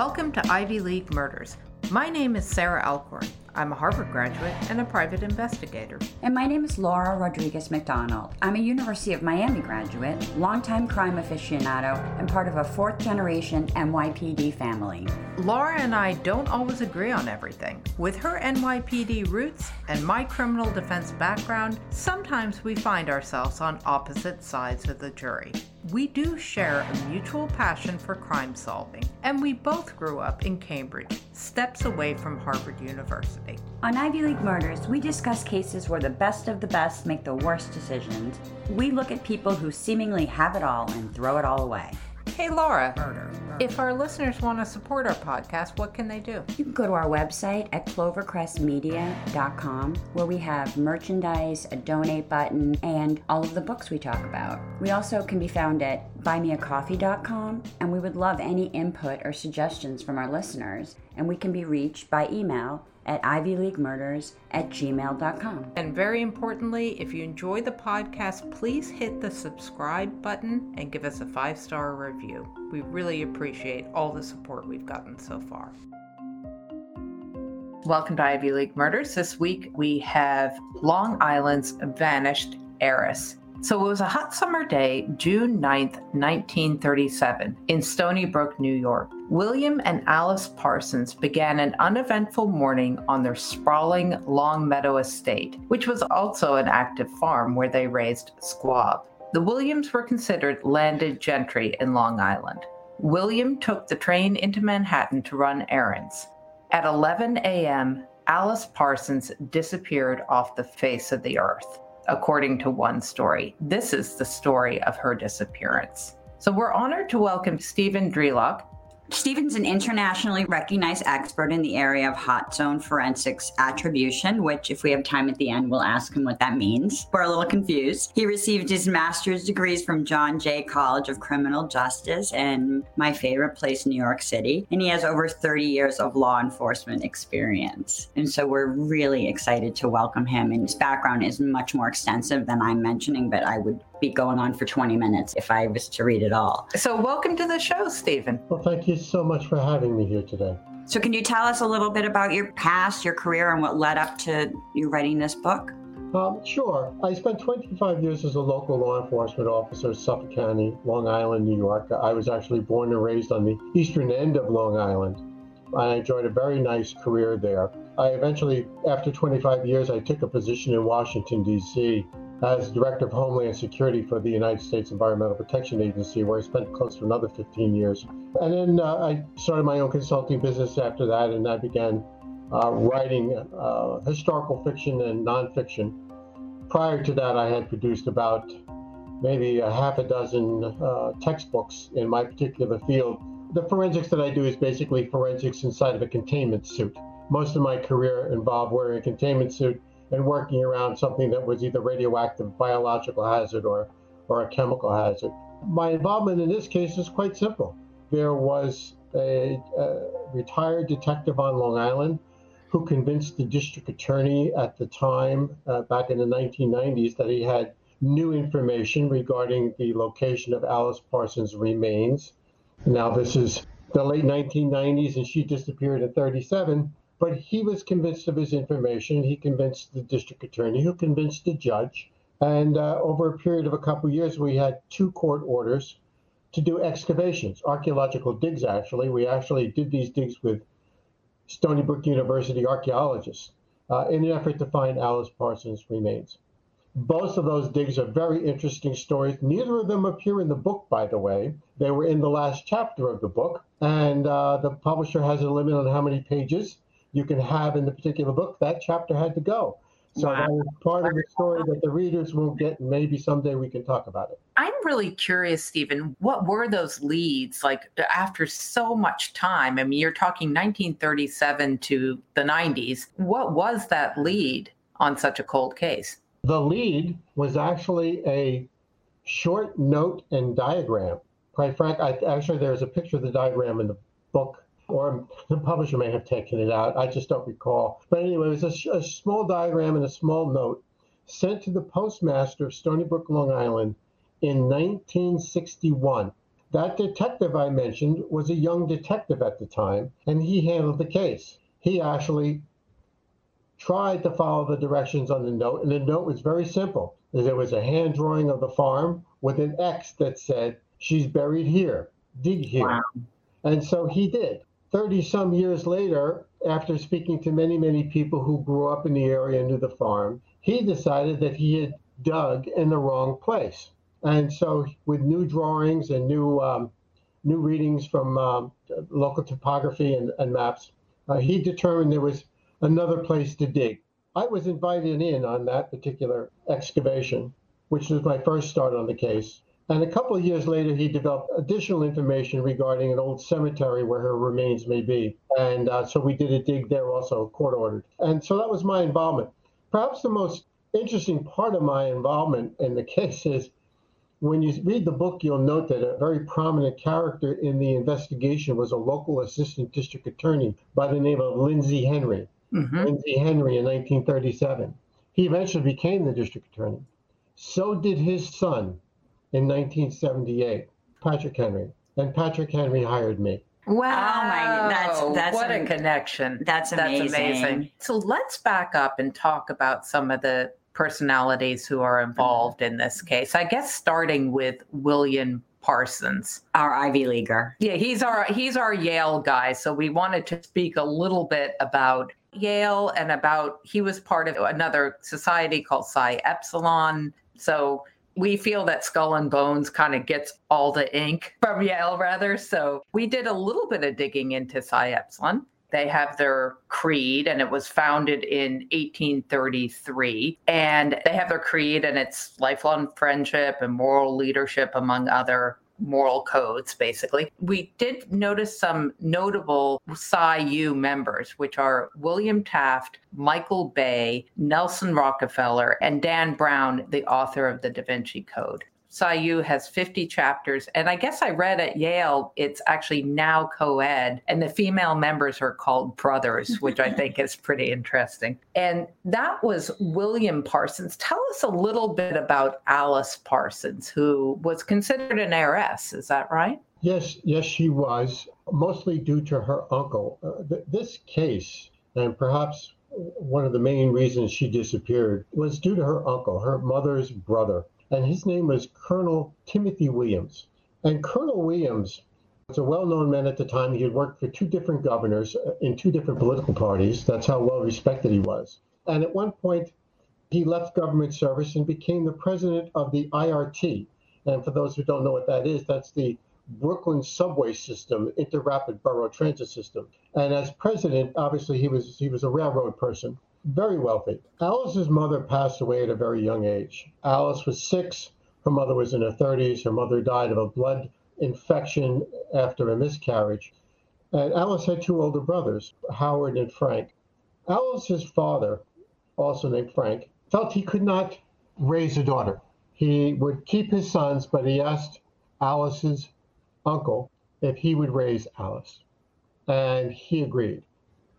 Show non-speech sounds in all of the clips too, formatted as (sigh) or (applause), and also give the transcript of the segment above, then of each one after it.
Welcome to Ivy League Murders. My name is Sarah Alcorn. I'm a Harvard graduate and a private investigator. And my name is Laura Rodriguez McDonald. I'm a University of Miami graduate, longtime crime aficionado, and part of a fourth generation NYPD family. Laura and I don't always agree on everything. With her NYPD roots and my criminal defense background, sometimes we find ourselves on opposite sides of the jury. We do share a mutual passion for crime solving, and we both grew up in Cambridge, steps away from Harvard University. On Ivy League Murders, we discuss cases where the best of the best make the worst decisions. We look at people who seemingly have it all and throw it all away. Hey, Laura. Murder. If our listeners want to support our podcast, what can they do? You can go to our website at clovercrestmedia.com where we have merchandise, a donate button, and all of the books we talk about. We also can be found at buymeacoffee.com, and we would love any input or suggestions from our listeners, and we can be reached by email at ivyleaguemurders at gmail.com. And very importantly, if you enjoy the podcast, please hit the subscribe button and give us a five star review. We really appreciate all the support we've gotten so far. Welcome to Ivy League Murders. This week we have Long Island's vanished heiress. So it was a hot summer day, June 9th, 1937, in Stony Brook, New York. William and Alice Parsons began an uneventful morning on their sprawling Long Meadow estate, which was also an active farm where they raised squab. The Williams were considered landed gentry in Long Island. William took the train into Manhattan to run errands. At 11 a.m., Alice Parsons disappeared off the face of the earth according to one story. This is the story of her disappearance. So we're honored to welcome Steven Drielak, Steven's an internationally recognized expert in the area of hot zone forensics attribution, which, if we have time at the end, we'll ask him what that means. We're a little confused. He received his master's degrees from John Jay College of Criminal Justice and my favorite place, New York City. And he has over 30 years of law enforcement experience. And so we're really excited to welcome him. And his background is much more extensive than I'm mentioning, but I would be going on for 20 minutes if I was to read it all. So, welcome to the show, Steven. Well, thank you so much for having me here today. So, can you tell us a little bit about your past, your career, and what led up to you writing this book? Um, sure. I spent 25 years as a local law enforcement officer, in Suffolk County, Long Island, New York. I was actually born and raised on the eastern end of Long Island. I enjoyed a very nice career there. I eventually, after 25 years, I took a position in Washington, D.C as Director of Homeland Security for the United States Environmental Protection Agency, where I spent close to another 15 years. And then uh, I started my own consulting business after that, and I began uh, writing uh, historical fiction and nonfiction. Prior to that, I had produced about maybe a half a dozen uh, textbooks in my particular field. The forensics that I do is basically forensics inside of a containment suit. Most of my career involved wearing a containment suit and working around something that was either radioactive, biological hazard, or, or a chemical hazard. My involvement in this case is quite simple. There was a, a retired detective on Long Island who convinced the district attorney at the time, uh, back in the 1990s, that he had new information regarding the location of Alice Parsons' remains. Now, this is the late 1990s, and she disappeared at 37. But he was convinced of his information. He convinced the district attorney, who convinced the judge. And uh, over a period of a couple of years, we had two court orders to do excavations, archaeological digs, actually. We actually did these digs with Stony Brook University archaeologists uh, in an effort to find Alice Parsons' remains. Both of those digs are very interesting stories. Neither of them appear in the book, by the way. They were in the last chapter of the book, and uh, the publisher has a limit on how many pages you can have in the particular book, that chapter had to go. So wow. that was part of the story that the readers will get. Maybe someday we can talk about it. I'm really curious, Steven. What were those leads like after so much time? I mean, you're talking 1937 to the 90s. What was that lead on such a cold case? The lead was actually a short note and diagram. Quite frank, I, actually, there's a picture of the diagram in the book or the publisher may have taken it out. I just don't recall. But anyway, it was a, a small diagram and a small note sent to the postmaster of Stony Brook, Long Island in 1961. That detective I mentioned was a young detective at the time, and he handled the case. He actually tried to follow the directions on the note, and the note was very simple. There was a hand drawing of the farm with an X that said, She's buried here, dig here. Wow. And so he did. 30 some years later, after speaking to many, many people who grew up in the area and knew the farm, he decided that he had dug in the wrong place. And so, with new drawings and new um, new readings from um, local topography and, and maps, uh, he determined there was another place to dig. I was invited in on that particular excavation, which was my first start on the case. And a couple of years later, he developed additional information regarding an old cemetery where her remains may be. And uh, so we did a dig there also, court ordered. And so that was my involvement. Perhaps the most interesting part of my involvement in the (laughs) case is when you read the book, you'll note that a very prominent character in the investigation was a local assistant district attorney by the name of Lindsay Henry. Mm-hmm. Lindsay Henry in 1937. He eventually became the district attorney. So did his son in 1978, Patrick Henry. And Patrick Henry hired me. Wow. Oh my that's that's what a, a connection. That's amazing. That's amazing. So let's back up and talk about some of the personalities who are involved in this case. I guess starting with William Parsons, our Ivy Leaguer. Yeah, he's our he's our Yale guy. So we wanted to speak a little bit about Yale and about he was part of another society called Psi Upsilon. So we feel that Skull and Bones kind of gets all the ink from Yale, rather. So we did a little bit of digging into Psi Upsilon. They have their creed, and it was founded in 1833. And they have their creed, and it's lifelong friendship and moral leadership, among other moral codes, basically. We did notice some notable Psi members, which are William Taft, Michael Bay, Nelson Rockefeller, and Dan Brown, the author of the Da Vinci Code. Psi U has 50 chapters. And I guess I read at Yale, it's actually now co ed, and the female members are called brothers, which I think is (laughs) pretty interesting. And that was William Parsons. Tell us a little bit about Alice Parsons, who was considered an heiress. Is that right? Yes, yes, she was, mostly due to her uncle. Uh, th- this case, and perhaps one of the main reasons she disappeared, was due to her uncle, her mother's brother and his name was Colonel Timothy Williams. And Colonel Williams was a well known man at the time. He had worked for two different governors uh, in two different political parties. That's how well respected he was. And at one point, he left government service and became the president of the IRT. And for those who don't know what that is, that's the Brooklyn subway system, interrapid borough transit system. And as president, obviously he was he was a railroad person very wealthy. Alice's mother passed away at a very young age. Alice was six. Her mother was in her 30s. Her mother died of a blood infection after a miscarriage. And Alice had two older brothers, Howard and Frank. Alice's father, also named Frank, felt he could not raise a daughter. He would keep his sons, but he asked Alice's uncle if he would raise Alice. And he agreed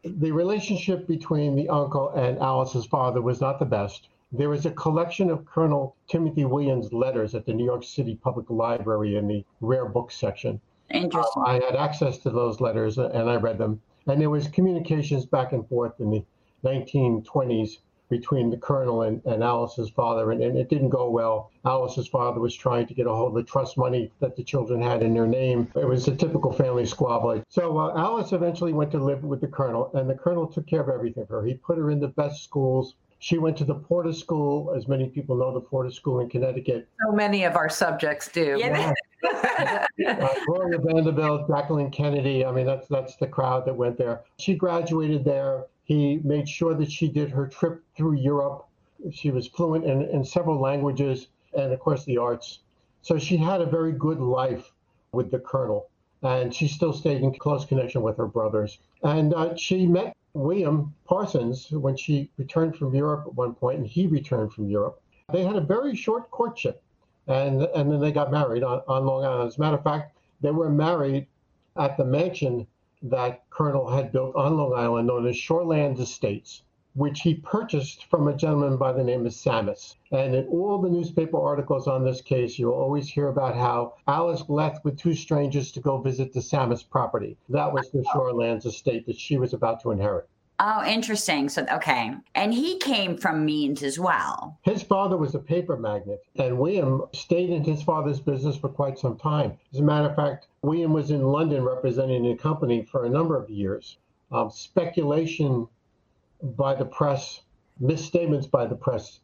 the relationship between the uncle and Alice's father was not the best. There is a collection of Colonel Timothy Williams' letters at the New York City Public Library in the rare book section. Interesting. Uh, I had access to those letters and I read them. And there was communications back and forth in the 1920s between the colonel and, and Alice's father, and, and it didn't go well. Alice's father was trying to get a hold of the trust money that the children had in their name. It was a typical family squabble. So uh, Alice eventually went to live with the colonel, and the colonel took care of everything for her. He put her in the best schools. She went to the Porter School, as many people know, the Porter School in Connecticut. So many of our subjects do. Yeah. (laughs) uh, Gloria Vanderbilt, Jacqueline Kennedy. I mean, that's that's the crowd that went there. She graduated there. He made sure that she did her trip through Europe. She was fluent in, in several languages and, of course, the arts. So she had a very good life with the colonel. And she still stayed in close connection with her brothers. And uh, she met William Parsons when she returned from Europe at one point, and he returned from Europe. They had a very short courtship, and, and then they got married on, on Long Island. As a matter of fact, they were married at the mansion that Colonel had built on Long Island, known as Shorelands Estates. which he purchased from a gentleman by the name of Sammis. And in all the newspaper articles on this case, you'll always hear about how Alice left with two strangers to go visit the Sammis property. That was the Shorelands estate that she was about to inherit. Oh, interesting. So, okay. And he came from means as well. His father was a paper magnate, and William stayed in his father's business for quite some time. As a matter of fact, William was in London representing the company for a number of years. Um, speculation by the press, misstatements by the press,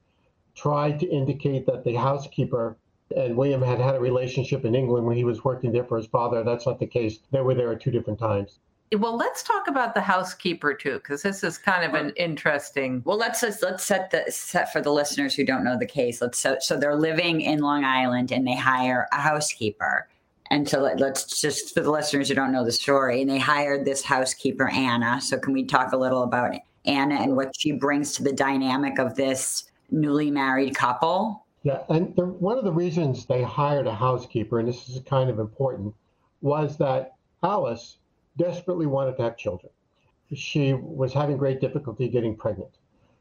tried to indicate that the housekeeper and William had had a relationship in England when he was working there for his father. That's not the case. They were there at two different times. Well, let's talk about the housekeeper too, because this is kind of an interesting. Well, let's just, let's set the set for the listeners who don't know the case. Let's so, so they're living in Long Island and they hire a housekeeper. And so let, us just for the listeners who don't know the story, and they hired this housekeeper Anna. So can we talk a little about Anna and what she brings to the dynamic of this newly married couple. Yeah, and the, one of the reasons they hired a housekeeper, and this is kind of important, was that Alice desperately wanted to have children. She was having great difficulty getting pregnant.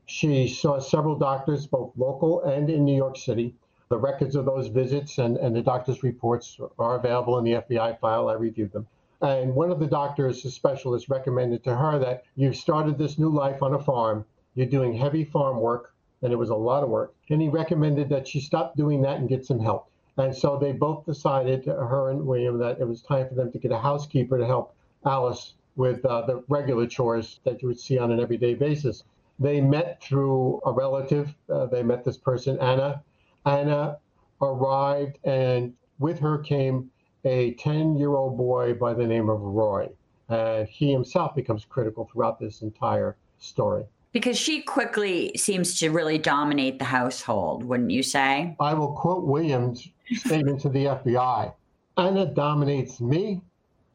She saw several doctors, both local and in New York City. The records of those visits and, and the doctor's reports are available in the FBI file. I reviewed them. And one of the doctors, a specialist, recommended to her that you've started this new life on a farm. You're doing heavy farm work, and it was a lot of work. And he recommended that she stop doing that and get some help. And so they both decided, her and William, that it was time for them to get a housekeeper to help Alice with uh, the regular chores that you would see on an everyday basis. They met through a relative. Uh, they met this person, Anna. Anna arrived, and with her came a 10 year old boy by the name of Roy. And he himself becomes critical throughout this entire story. Because she quickly seems to really dominate the household, wouldn't you say? I will quote Williams' statement to the FBI Anna dominates me,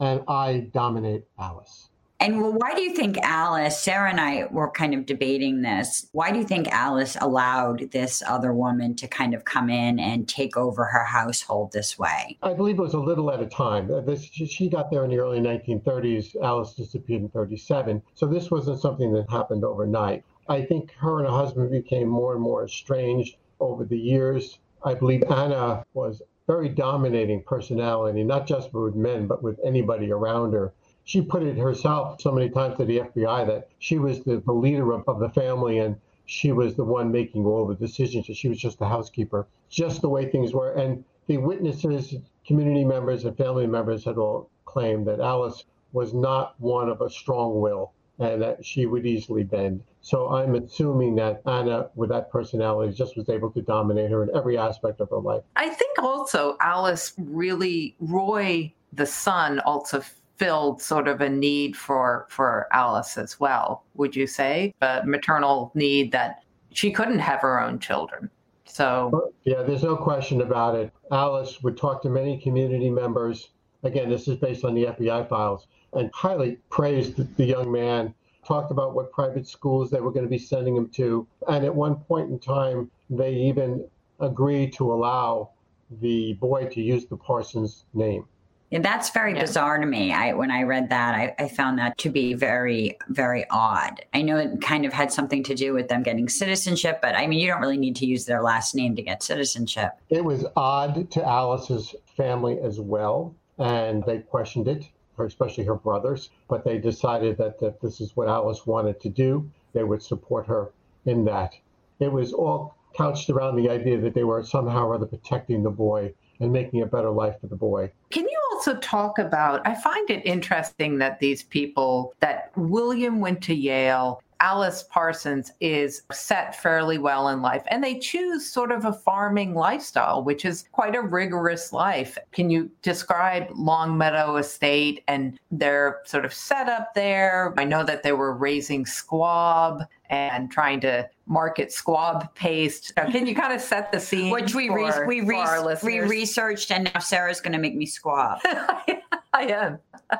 and I dominate Alice. And well, why do you think Alice, Sarah and I were kind of debating this. Why do you think Alice allowed this other woman to kind of come in and take over her household this way? I believe it was a little at a time. Uh, this, she got there in the early 1930s. Alice disappeared in 37. So this wasn't something that happened overnight. I think her and her husband became more and more estranged over the years. I believe Anna was very dominating personality, not just with men, but with anybody around her she put it herself so many times to the FBI that she was the, the leader of, of the family and she was the one making all the decisions. She was just the housekeeper, just the way things were. And the witnesses, community members, and family members had all claimed that Alice was not one of a strong will and that she would easily bend. So I'm assuming that Anna, with that personality, just was able to dominate her in every aspect of her life. I think also Alice really, Roy, the son, also filled sort of a need for for Alice as well. Would you say a maternal need that she couldn't have her own children? So yeah, there's no question about it. Alice would talk to many community members. Again, this is based on the FBI files, and highly praised the young man. Talked about what private schools they were going to be sending him to, and at one point in time, they even agreed to allow the boy to use the Parsons name. And that's very yeah. bizarre to me. I when I read that, I, I, found that to be very, very odd. I know it kind of had something to do with them getting citizenship, but I mean, you don't really need to use their last name to get citizenship. It was odd to Alice's family as well, and they questioned it, especially her brothers. But they decided that that this is what Alice wanted to do. They would support her in that. It was all couched around the idea that they were somehow or other protecting the boy and making a better life for the boy. Can you also talk about? I find it interesting that these people, that William went to Yale, Alice Parsons is set fairly well in life, and they choose sort of a farming lifestyle, which is quite a rigorous life. Can you describe Longmeadow Estate and their sort of setup there? I know that they were raising squab and trying to market squab paste. Now, can you kind of set the scene? Which we for, we, re- we researched, and now Sarah's going to make me squab. (laughs) I am. (laughs)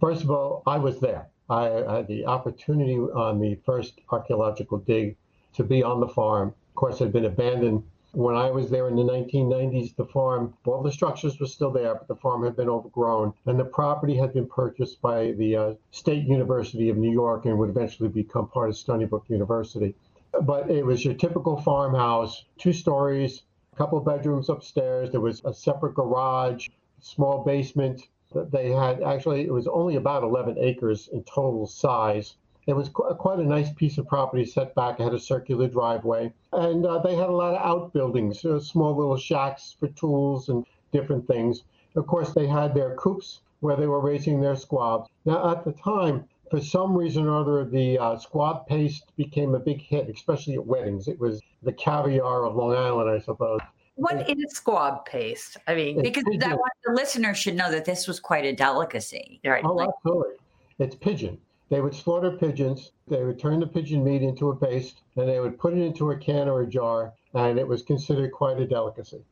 First of all, I was there. I had the opportunity on the first archaeological dig to be on the farm. Of course, it had been abandoned When I was there in the 1990s, the farm, all the structures were still there, but the farm had been overgrown, and the property had been purchased by the uh, State University of New York and would eventually become part of Stony Brook University. But it was your typical farmhouse, two stories, a couple of bedrooms upstairs. There was a separate garage, small basement. They had actually, it was only about 11 acres in total size. It was qu- quite a nice piece of property set back. It had a circular driveway. And uh, they had a lot of outbuildings, uh, small little shacks for tools and different things. Of course, they had their coops where they were raising their squabs. Now, at the time, for some reason or other, the uh, squab paste became a big hit, especially at weddings. It was the caviar of Long Island, I suppose. What is squab paste? I mean, It's Because that one, the listener should know that this was quite a delicacy. right. Oh, like- absolutely. It's pigeon. They would slaughter pigeons. They would turn the pigeon meat into a paste, and they would put it into a can or a jar, and it was considered quite a delicacy.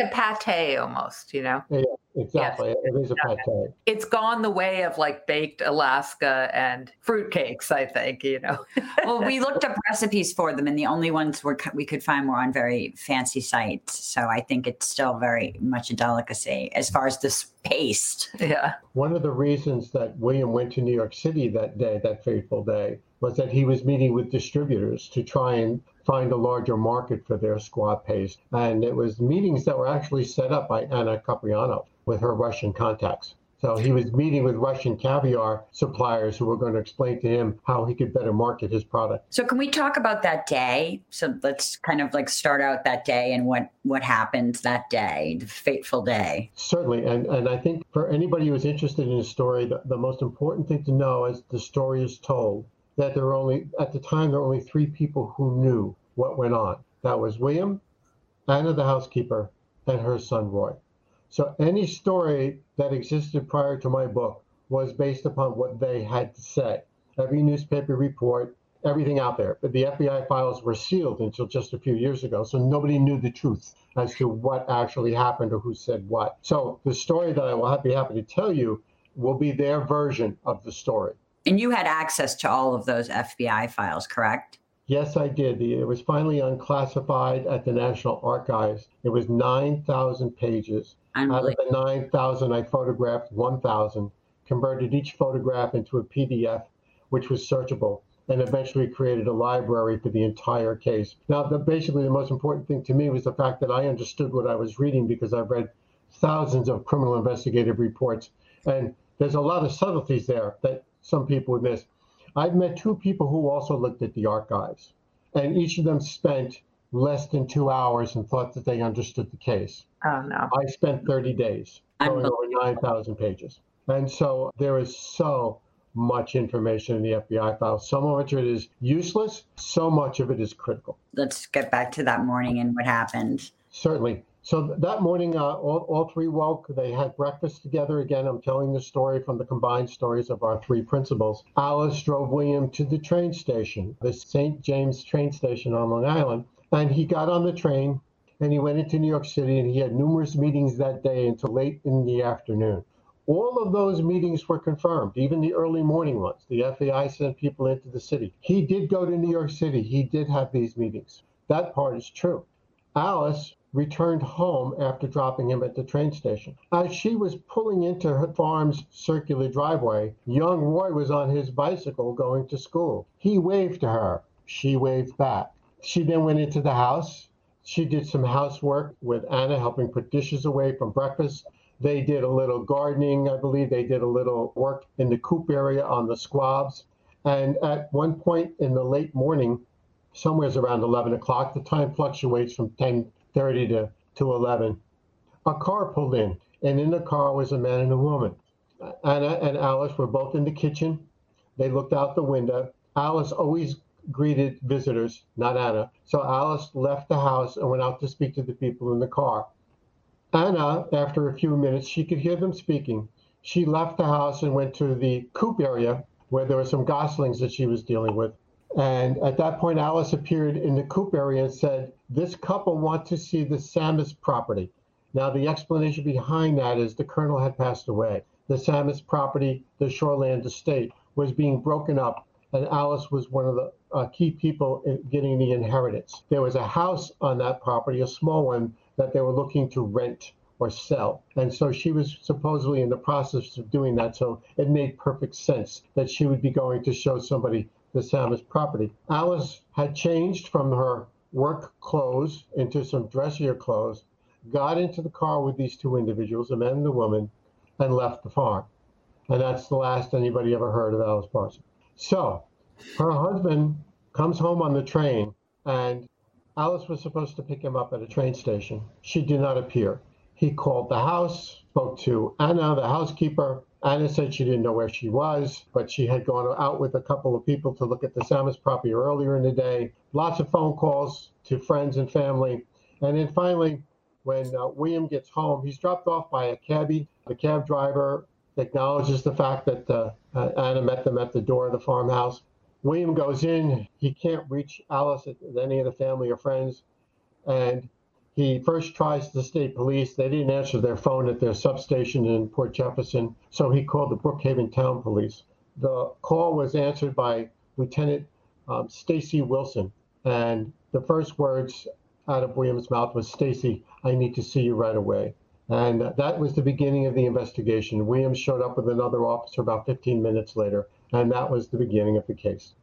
A pate almost, you know. Yeah, exactly. It is a pate. It's gone the way of like baked Alaska and fruitcakes, I think, you know. (laughs) well, we looked up recipes for them, and the only ones were, we could find were on very fancy sites. So I think it's still very much a delicacy as far as this paste. yeah. One of the reasons that William went to New York City that day, that fateful day, was that he was meeting with distributors to try and find a larger market for their squab paste. And it was meetings that were actually set up by Anna Capriano with her Russian contacts. So he was meeting with Russian caviar suppliers who were going to explain to him how he could better market his product. So can we talk about that day? So let's kind of like start out that day and what what happened that day, the fateful day. Certainly, and, and I think for anybody who's interested in the story, the, the most important thing to know as the story is told, that there were only, at the time, there were only three people who knew what went on. That was William, Anna the housekeeper, and her son Roy. So any story that existed prior to my book was based upon what they had to say. Every newspaper report, everything out there. But the FBI files were sealed until just a few years ago, so nobody knew the truth as to what actually happened or who said what. So the story that I will be happy to tell you will be their version of the story. And you had access to all of those FBI files, correct? Yes, I did. It was finally unclassified at the National Archives. It was 9,000 pages. Out of the 9,000, I photographed 1,000, converted each photograph into a PDF, which was searchable, and eventually created a library for the entire case. Now, the, basically, the most important thing to me was the fact that I understood what I was reading because I've read thousands of criminal investigative reports, and there's a lot of subtleties there that some people would miss. I've met two people who also looked at the archives, and each of them spent less than two hours and thought that they understood the case. Oh no. I spent 30 days going over 9,000 pages. And so there is so much information in the FBI files. Some of it is useless, so much of it is critical. Let's get back to that morning and what happened. Certainly. So that morning, uh, all, all three woke. They had breakfast together. Again, I'm telling the story from the combined stories of our three principals. Alice drove William to the train station, the St. James train station on Long Island, and he got on the train and he went into New York City and he had numerous meetings that day until late in the afternoon. All of those meetings were confirmed, even the early morning ones. The FBI sent people into the city. He did go to New York City. He did have these meetings. That part is true. Alice returned home after dropping him at the train station. As she was pulling into her farm's circular driveway, young Roy was on his bicycle going to school. He waved to her. She waved back. She then went into the house. She did some housework with Anna, helping put dishes away from breakfast. They did a little gardening, I believe. They did a little work in the coop area on the squabs. And at one point in the late morning, somewhere's around 11 o'clock, the time fluctuates from 10:30 to, to 11. A car pulled in, and in the car was a man and a woman. Anna and Alice were both in the kitchen. They looked out the window. Alice always greeted visitors, not Anna. So Alice left the house and went out to speak to the people in the car. Anna, after a few minutes, she could hear them speaking. She left the house and went to the coop area where there were some goslings that she was dealing with. And at that point, Alice appeared in the coop area and said, This couple want to see the Sammis property. Now, the explanation behind that is the colonel had passed away. The Sammis property, the Shoreland estate, was being broken up and Alice was one of the uh, key people in getting the inheritance. There was a house on that property, a small one, that they were looking to rent or sell. And so she was supposedly in the process of doing that. So it made perfect sense that she would be going to show somebody the Sammis property. Alice had changed from her work clothes into some dressier clothes, got into the car with these two individuals, a man and a woman, and left the farm. And that's the last anybody ever heard of Alice Parsons. So her husband comes home on the train, and Alice was supposed to pick him up at a train station. She did not appear. He called the house, spoke to Anna, the housekeeper. Anna said she didn't know where she was, but she had gone out with a couple of people to look at the Sammis property earlier in the day. Lots of phone calls to friends and family. And then finally, when uh, William gets home, he's dropped off by a cabbie. The cab driver acknowledges the fact that uh, uh, Anna met them at the door of the farmhouse. William goes in. He can't reach Alice, any of the family or friends. And he first tries the state police. They didn't answer their phone at their substation in Port Jefferson, so he called the Brookhaven Town Police. The call was answered by Lieutenant um, Stacy Wilson, and the first words out of William's mouth was, "Stacy, I need to see you right away." And that was the beginning of the investigation. Williams showed up with another officer about 15 minutes later, and that was the beginning of the case.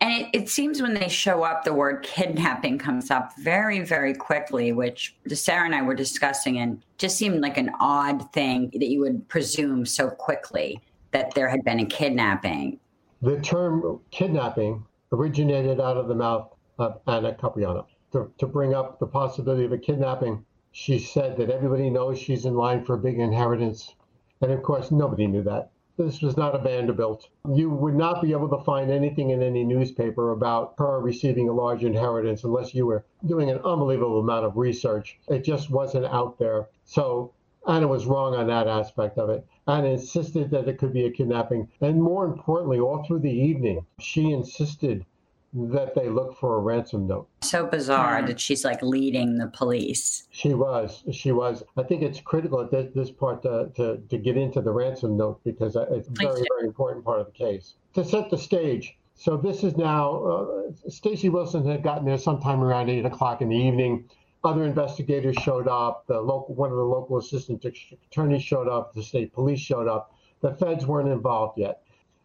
And it, it, seems when they show up, the word kidnapping comes up very, very quickly, which Sarah and I were discussing, and just seemed like an odd thing that you would presume so quickly that there had been a kidnapping. The term kidnapping originated out of the mouth of Anna Capriano. To, to bring up the possibility of a kidnapping, she said that everybody knows she's in line for a big inheritance. And of course, nobody knew that this was not a Vanderbilt. You would not be able to find anything in any newspaper about her receiving a large inheritance unless you were doing an unbelievable amount of research. It just wasn't out there. So Anna was wrong on that aspect of it. Anna insisted that it could be a kidnapping. And more importantly, all through the evening, she insisted that they look for a ransom note. So bizarre that she's like leading the police. She was. She was. I think it's critical at this, this part to, to, to get into the ransom note because it's a very, very important part of the case. To set the stage, so this is now, uh, Stacy Wilson had gotten there sometime around 8 o'clock in the evening. Other investigators showed up. The local, one of the local assistant attorneys showed up. The state police showed up. The feds weren't involved yet.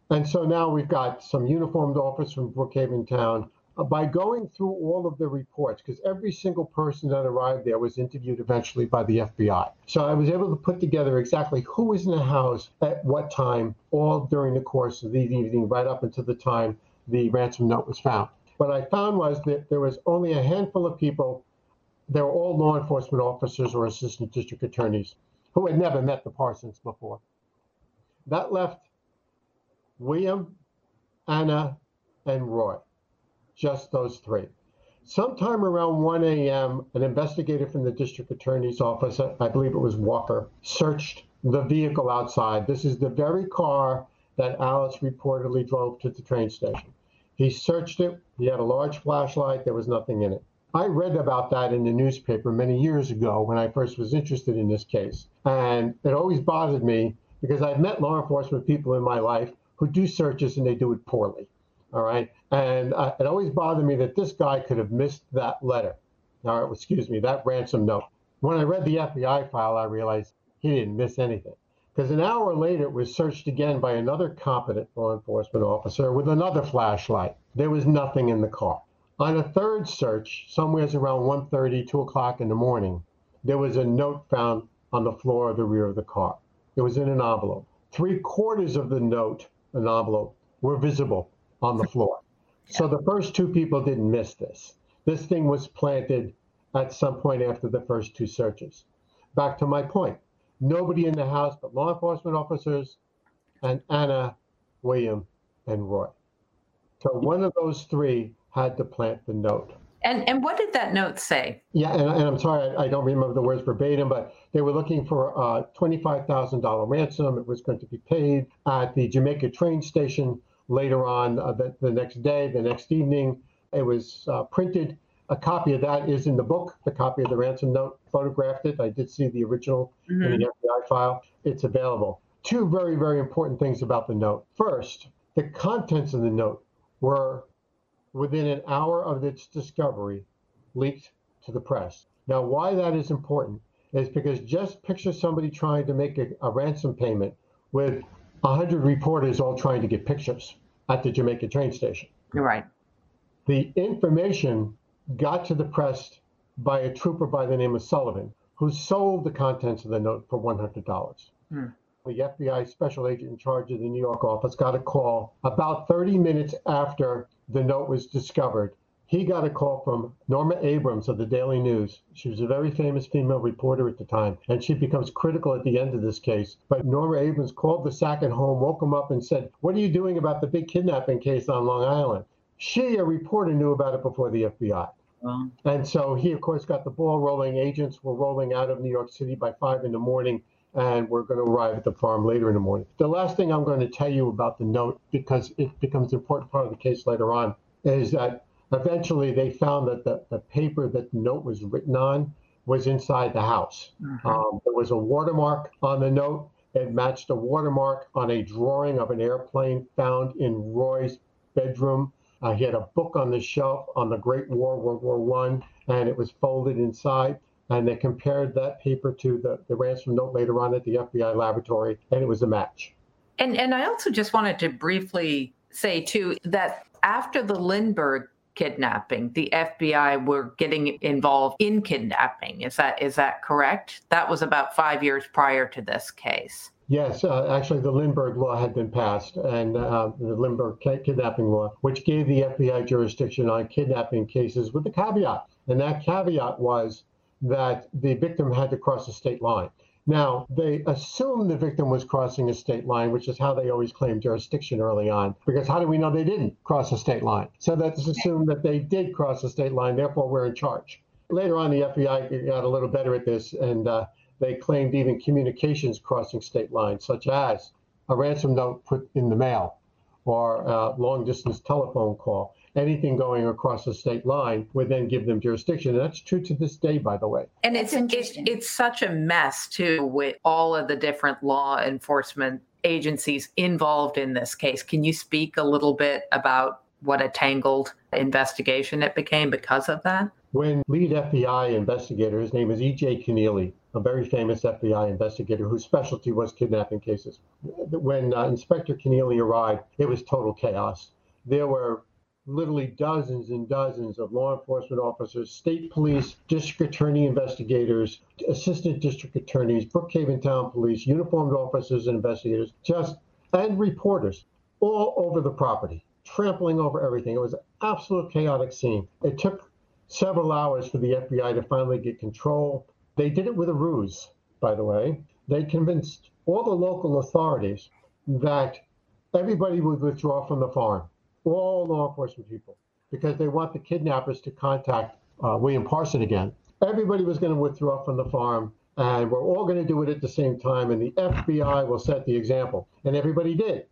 And so now we've got some uniformed officers from Brookhaven Town. Uh, by going through all of the reports, because every single person that arrived there was interviewed eventually by the FBI. So I was able to put together exactly who was in the house at what time, all during the course of the evening, right up until the time the ransom note was found. What I found was that there was only a handful of people, they were all law enforcement officers or assistant district attorneys who had never met the Parsons before. That left William, Anna, and Roy. Just those three. Sometime around 1 a.m., an investigator from the district attorney's office, I believe it was Walker, searched the vehicle outside. This is the very car that Alice reportedly drove to the train station. He searched it. He had a large flashlight. There was nothing in it. I read about that in the newspaper many years ago when I first was interested in this case. And it always bothered me because I've met law enforcement people in my life who do searches and they do it poorly. All right. And uh, it always bothered me that this guy could have missed that letter. All right, excuse me, that ransom note. When I read the FBI file, I realized he didn't miss anything. Because an hour later, it was searched again by another competent law enforcement officer with another flashlight. There was nothing in the car. On a third search, somewhere around 1.30, 2 o'clock in the morning, there was a note found on the floor of the rear of the car. It was in an envelope. Three quarters of the note an envelope were visible on the floor. So the first two people didn't miss this. This thing was planted at some point after the first two searches. Back to my point nobody in the house but law enforcement officers and Anna, William, and Roy. So one of those three had to plant the note. And and what did that note say? Yeah, and, and I'm sorry, I, I, don't remember the words verbatim, but they were looking for a twenty-five thousand dollar ransom. It was going to be paid at the Jamaica train station later on uh, the, the next day, the next evening. It was uh, printed. A copy of that is in the book. The copy of the ransom note photographed it. I did see the original mm-hmm. in the FBI file. It's available. Two very very important things about the note. First, the contents of the note were, within an hour of its discovery, leaked to the press. Now, why that is important is because just picture somebody trying to make a, a ransom payment with 100 reporters all trying to get pictures at the Jamaica train station. You're Right. The information got to the press by a trooper by the name of Sullivan, who sold the contents of the note for $100. Hmm. The FBI special agent in charge of the New York office got a call about 30 minutes after the note was discovered. He got a call from Norma Abrams of the Daily News. She was a very famous female reporter at the time, and she becomes critical at the end of this case. But Norma Abrams called the Sackett home, woke him up, and said, What are you doing about the big kidnapping case on Long Island? She, a reporter, knew about it before the FBI. Well, And so he, of course, got the ball rolling. Agents were rolling out of New York City by five in the morning, and we're going to arrive at the farm later in the morning. The last thing I'm going to tell you about the note, because it becomes an important part of the case later on, is that eventually they found that the, the paper that the note was written on was inside the house. Mhm. Um, there was a watermark on the note. It matched a watermark on a drawing of an airplane found in Roy's bedroom. Uh, he had a book on the shelf on the Great War, World War One, and it was folded inside. And they compared that paper to the, the ransom note later on at the FBI laboratory, and it was a match. And and I also just wanted to briefly say too that after the Lindbergh kidnapping, the FBI were getting involved in kidnapping. Is that is that correct? That was about five years prior to this case. Yes, uh, actually, the Lindbergh law had been passed, and uh, the Lindbergh ki- kidnapping law, which gave the FBI jurisdiction on kidnapping cases with a caveat. And that caveat was that the victim had to cross a state line. Now, they assumed the victim was crossing a state line, which is how they always claimed jurisdiction early on, because how do we know they didn't cross a state line? So let's assume that they did cross a state line, therefore we're in charge. Later on, the FBI got a little better at this, and uh, they claimed even communications crossing state lines, such as a ransom note put in the mail or a long distance telephone call. Anything going across the state line would then give them jurisdiction. And that's true to this day, by the way. And That's it's it, it's such a mess too with all of the different law enforcement agencies involved in this case. Can you speak a little bit about what a tangled investigation it became because of that? When lead FBI investigator, his name is E.J. Keneally, a very famous FBI investigator whose specialty was kidnapping cases. When uh, Inspector Keneally arrived, it was total chaos. There were literally dozens and dozens of law enforcement officers, state police, district attorney investigators, assistant district attorneys, Brookhaven Town Police, uniformed officers and investigators, just and reporters all over the property, trampling over everything. It was an absolute chaotic scene. It took several hours for the FBI to finally get control. They did it with a ruse, by the way. They convinced all the local authorities that everybody would withdraw from the farm, all law enforcement people, because they want the kidnappers to contact uh, William Parson again. Everybody was going to withdraw from the farm, and we're all going to do it at the same time, and the FBI will set the example. And everybody did,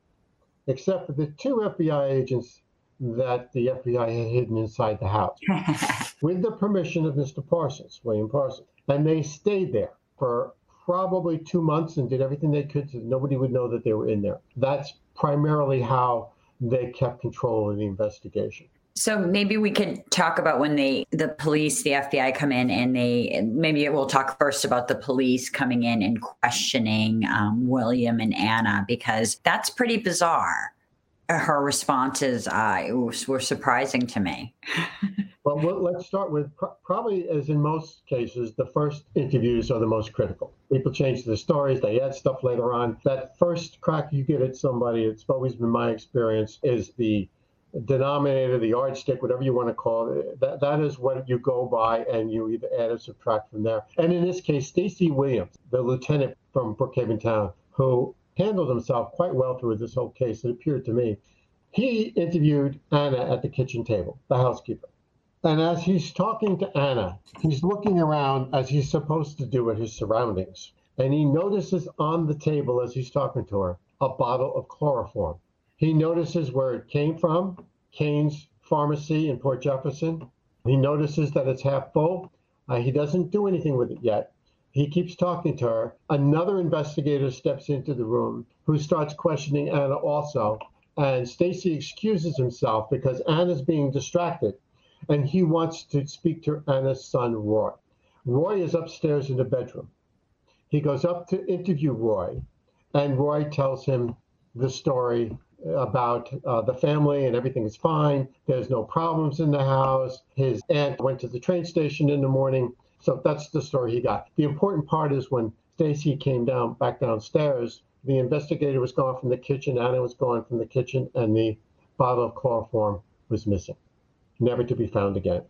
except for the two FBI agents that the FBI had hidden inside the house (laughs) with the permission of Mr. Parsons, William Parsons. And they stayed there for probably two months and did everything they could so nobody would know that they were in there. That's primarily how they kept control of the investigation. So maybe we could talk about when they, the police, the FBI come in and they, maybe we'll talk first about the police coming in and questioning um, William and Anna because that's pretty bizarre. Her responses uh, were surprising to me. Well, let's start with probably, as in most cases, the first interviews are the most critical. People change their stories, they add stuff later on. That first crack you get at somebody, it's always been my experience, is the denominator, the yardstick, whatever you want to call it. That, that is what you go by, and you either add or subtract from there. And in this case, Stacy Williams, the lieutenant from Brookhaven Town, who handled himself quite well through this whole case, it appeared to me. He interviewed Anna at the kitchen table, the housekeeper. And as he's talking to Anna, he's looking around as he's supposed to do at his surroundings. And he notices on the table as he's talking to her a bottle of chloroform. He notices where it came from, Kane's Pharmacy in Port Jefferson. He notices that it's half full. Uh, he doesn't do anything with it yet. He keeps talking to her. Another investigator steps into the room who starts questioning Anna also. And Stacy excuses himself because Anna's being distracted and he wants to speak to Anna's son, Roy. Roy is upstairs in the bedroom. He goes up to interview Roy, and Roy tells him the story about uh, the family and everything is fine. There's no problems in the house. His aunt went to the train station in the morning. So that's the story he got. The important part is when Stacy came down back downstairs, the investigator was gone from the kitchen, Anna was gone from the kitchen, and the bottle of chloroform was missing, never to be found again.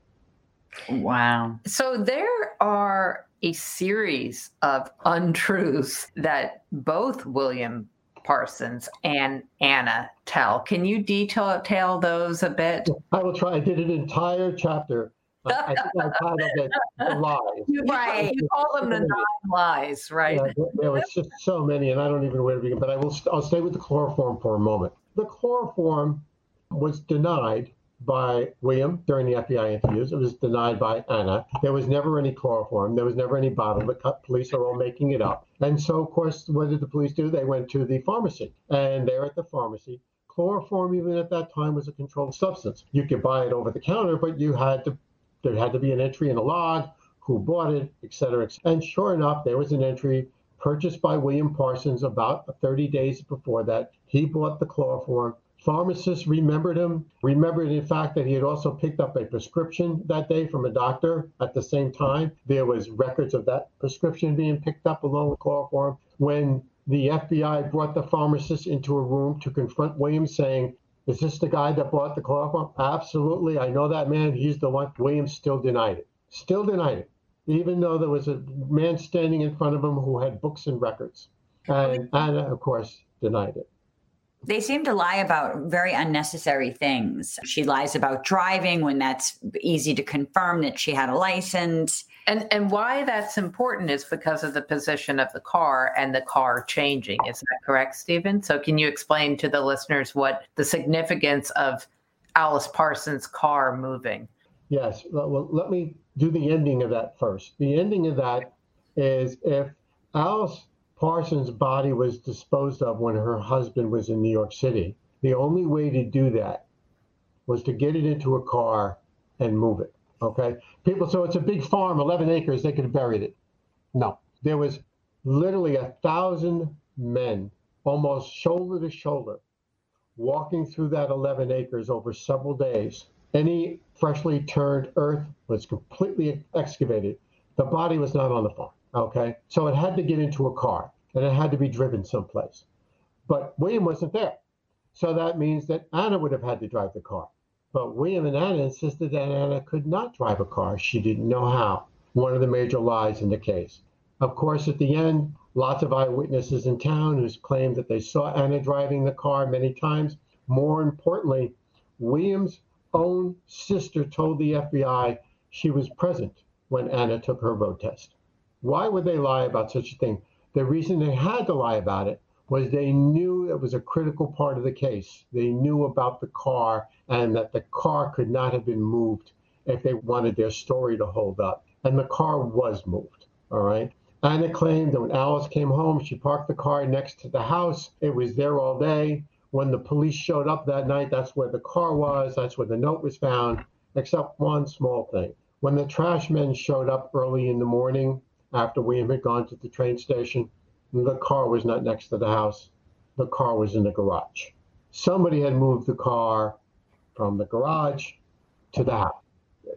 Wow. So there are a series of untruths that both William Parsons and Anna tell. Can you detail, detail those a bit? I will try. I did an entire chapter. I think I titled it "The Lies." Right. You call them the nine lies, right? Yeah, there- there was just so many, and I don't even know where to begin. But I will. I'll stay with the chloroform for a moment. The chloroform was denied by William during the FBI interviews. It was denied by Anna. There was never any chloroform. There was never any bottle. The police are all making it up. And so, of course, what did the police do? They went to the pharmacy, and there at the pharmacy, chloroform even at that time was a controlled substance. You could buy it over the counter, but you had to. There had to be an entry in a log, who bought it, et cetera. et cetera. And sure enough, there was an entry purchased by William Parsons about 30 days before that. He bought the chloroform. Pharmacists remembered him, remembered in fact that he had also picked up a prescription that day from a doctor at the same time. There was records of that prescription being picked up along with chloroform. When the FBI brought the pharmacist into a room to confront William saying, is this the guy that bought the chloroform? Absolutely. I know that man. He's the one. Williams still denied it. Still denied it even though there was a man standing in front of him who had books and records. And Anna, of course, denied it. They seem to lie about very unnecessary things. She lies about driving when that's easy to confirm that she had a license. And and why that's important is because of the position of the car and the car changing. Is that correct, Steven? So can you explain to the listeners what the significance of Alice Parsons' car moving? Yes. Well, let me do the ending of that first. The ending of that is if Alice Parsons' body was disposed of when her husband was in New York City, the only way to do that was to get it into a car and move it. Okay. People, so it's a big farm, 11 acres, they could have buried it. No. There was literally a thousand men, almost shoulder to shoulder, walking through that 11 acres over several days. Any freshly turned earth was completely excavated. The body was not on the farm. Okay. So it had to get into a car and it had to be driven someplace. But William wasn't there. So that means that Anna would have had to drive the car. But William and Anna insisted that Anna could not drive a car. She didn't know how. One of the major lies in the case. Of course, at the end, lots of eyewitnesses in town who claimed that they saw Anna driving the car many times. More importantly, William's own sister told the FBI she was present when Anna took her road test. Why would they lie about such a thing? The reason they had to lie about it was they knew it was a critical part of the case. They knew about the car and that the car could not have been moved if they wanted their story to hold up. And the car was moved. All right. Anna claimed that when Alice came home, she parked the car next to the house. It was there all day. When the police showed up that night, that's where the car was. That's where the note was found, except one small thing. When the trash men showed up early in the morning after William had gone to the train station, the car was not next to the house. The car was in the garage. Somebody had moved the car from the garage to the house.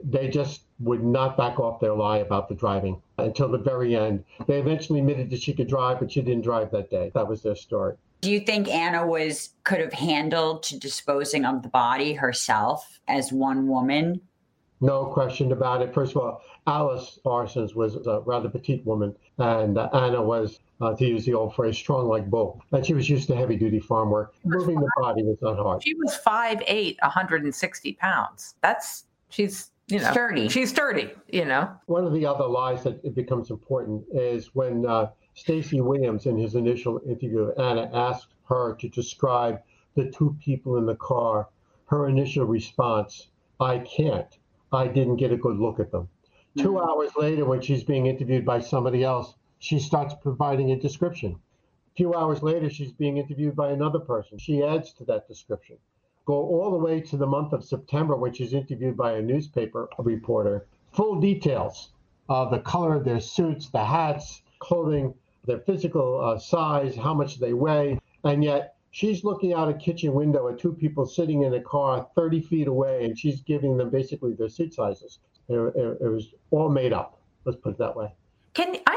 They just would not back off their lie about the driving until the very end. They eventually admitted that she could drive, but she didn't drive that day. That was their story. Do you think Anna was could have handled to disposing of the body herself as one woman? No question about it. First of all, Alice Parsons was a rather petite woman, and uh, Anna was, uh, to use the old phrase, strong like bull. And she was used to heavy duty farm work. Moving the body was not hard. She was 5'8, 160 pounds. That's, she's, you know, Sturdy. She's sturdy, you know. One of the other lies that it becomes important is when uh, Stacy Williams, in his initial interview with Anna, asked her to describe the two people in the car. Her initial response, I can't. I didn't get a good look at them. Two Mhm. hours later, when she's being interviewed by somebody else, she starts providing a description. A few hours later, she's being interviewed by another person. She adds to that description. Go all the way to the month of September, when she's interviewed by a newspaper reporter. Full details of the color of their suits, the hats, clothing, their physical uh, size, how much they weigh, and yet she's looking out a kitchen window at two people sitting in a car 30 feet away, and she's giving them basically their seat sizes. It, it, it was all made up. Let's put it that way. Can I,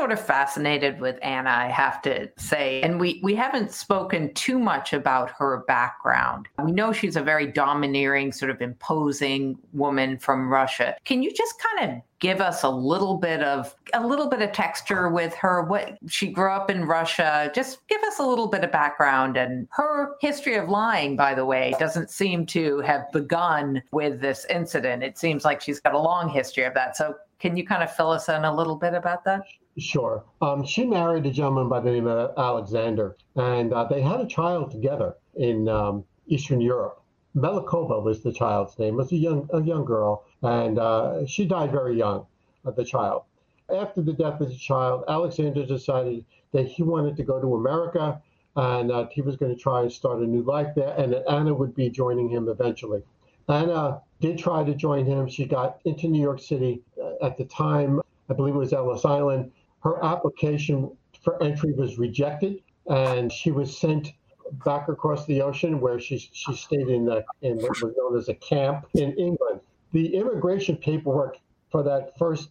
sort of fascinated with Anna, I have to say. And we, we haven't spoken too much about her background. We know she's a very domineering, sort of imposing woman from Russia. Can you just kind of give us a little bit of a little bit of texture with her what she grew up in russia just give us a little bit of background and her history of lying by the way doesn't seem to have begun with this incident it seems like she's got a long history of that so can you kind of fill us in a little bit about that? Sure. Um, she married a gentleman by the name of Alexander, and uh, they had a child together in um, Eastern Europe. Melikova was the child's name. It was a young a young girl, and uh, she died very young. Uh, the child. After the death of the child, Alexander decided that he wanted to go to America and that he was going to try and start a new life there, and that Anna would be joining him eventually. Anna did try to join him. She got into New York City uh, at the time, I believe it was Ellis Island. Her application for entry was rejected, and she was sent back across the ocean where she, she stayed in, the, in what was known as a camp in England. The immigration paperwork for that first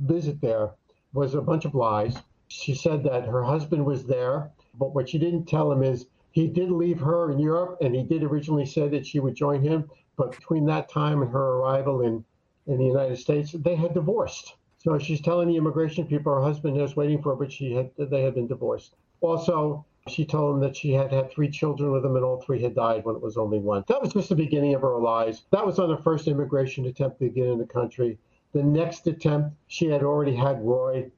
visit there was a bunch of lies. She said that her husband was there, but what she didn't tell him is he did leave her in Europe, and he did originally say that she would join him, but between that time and her arrival in, in the United States, they had divorced. So she's telling the immigration people her husband was waiting for her, but she had they had been divorced. Also, she told them that she had had three children with him and all three had died when it was only one. That was just the beginning of her lies. That was on her first immigration attempt to get in the country. The next attempt, she had already had Roy.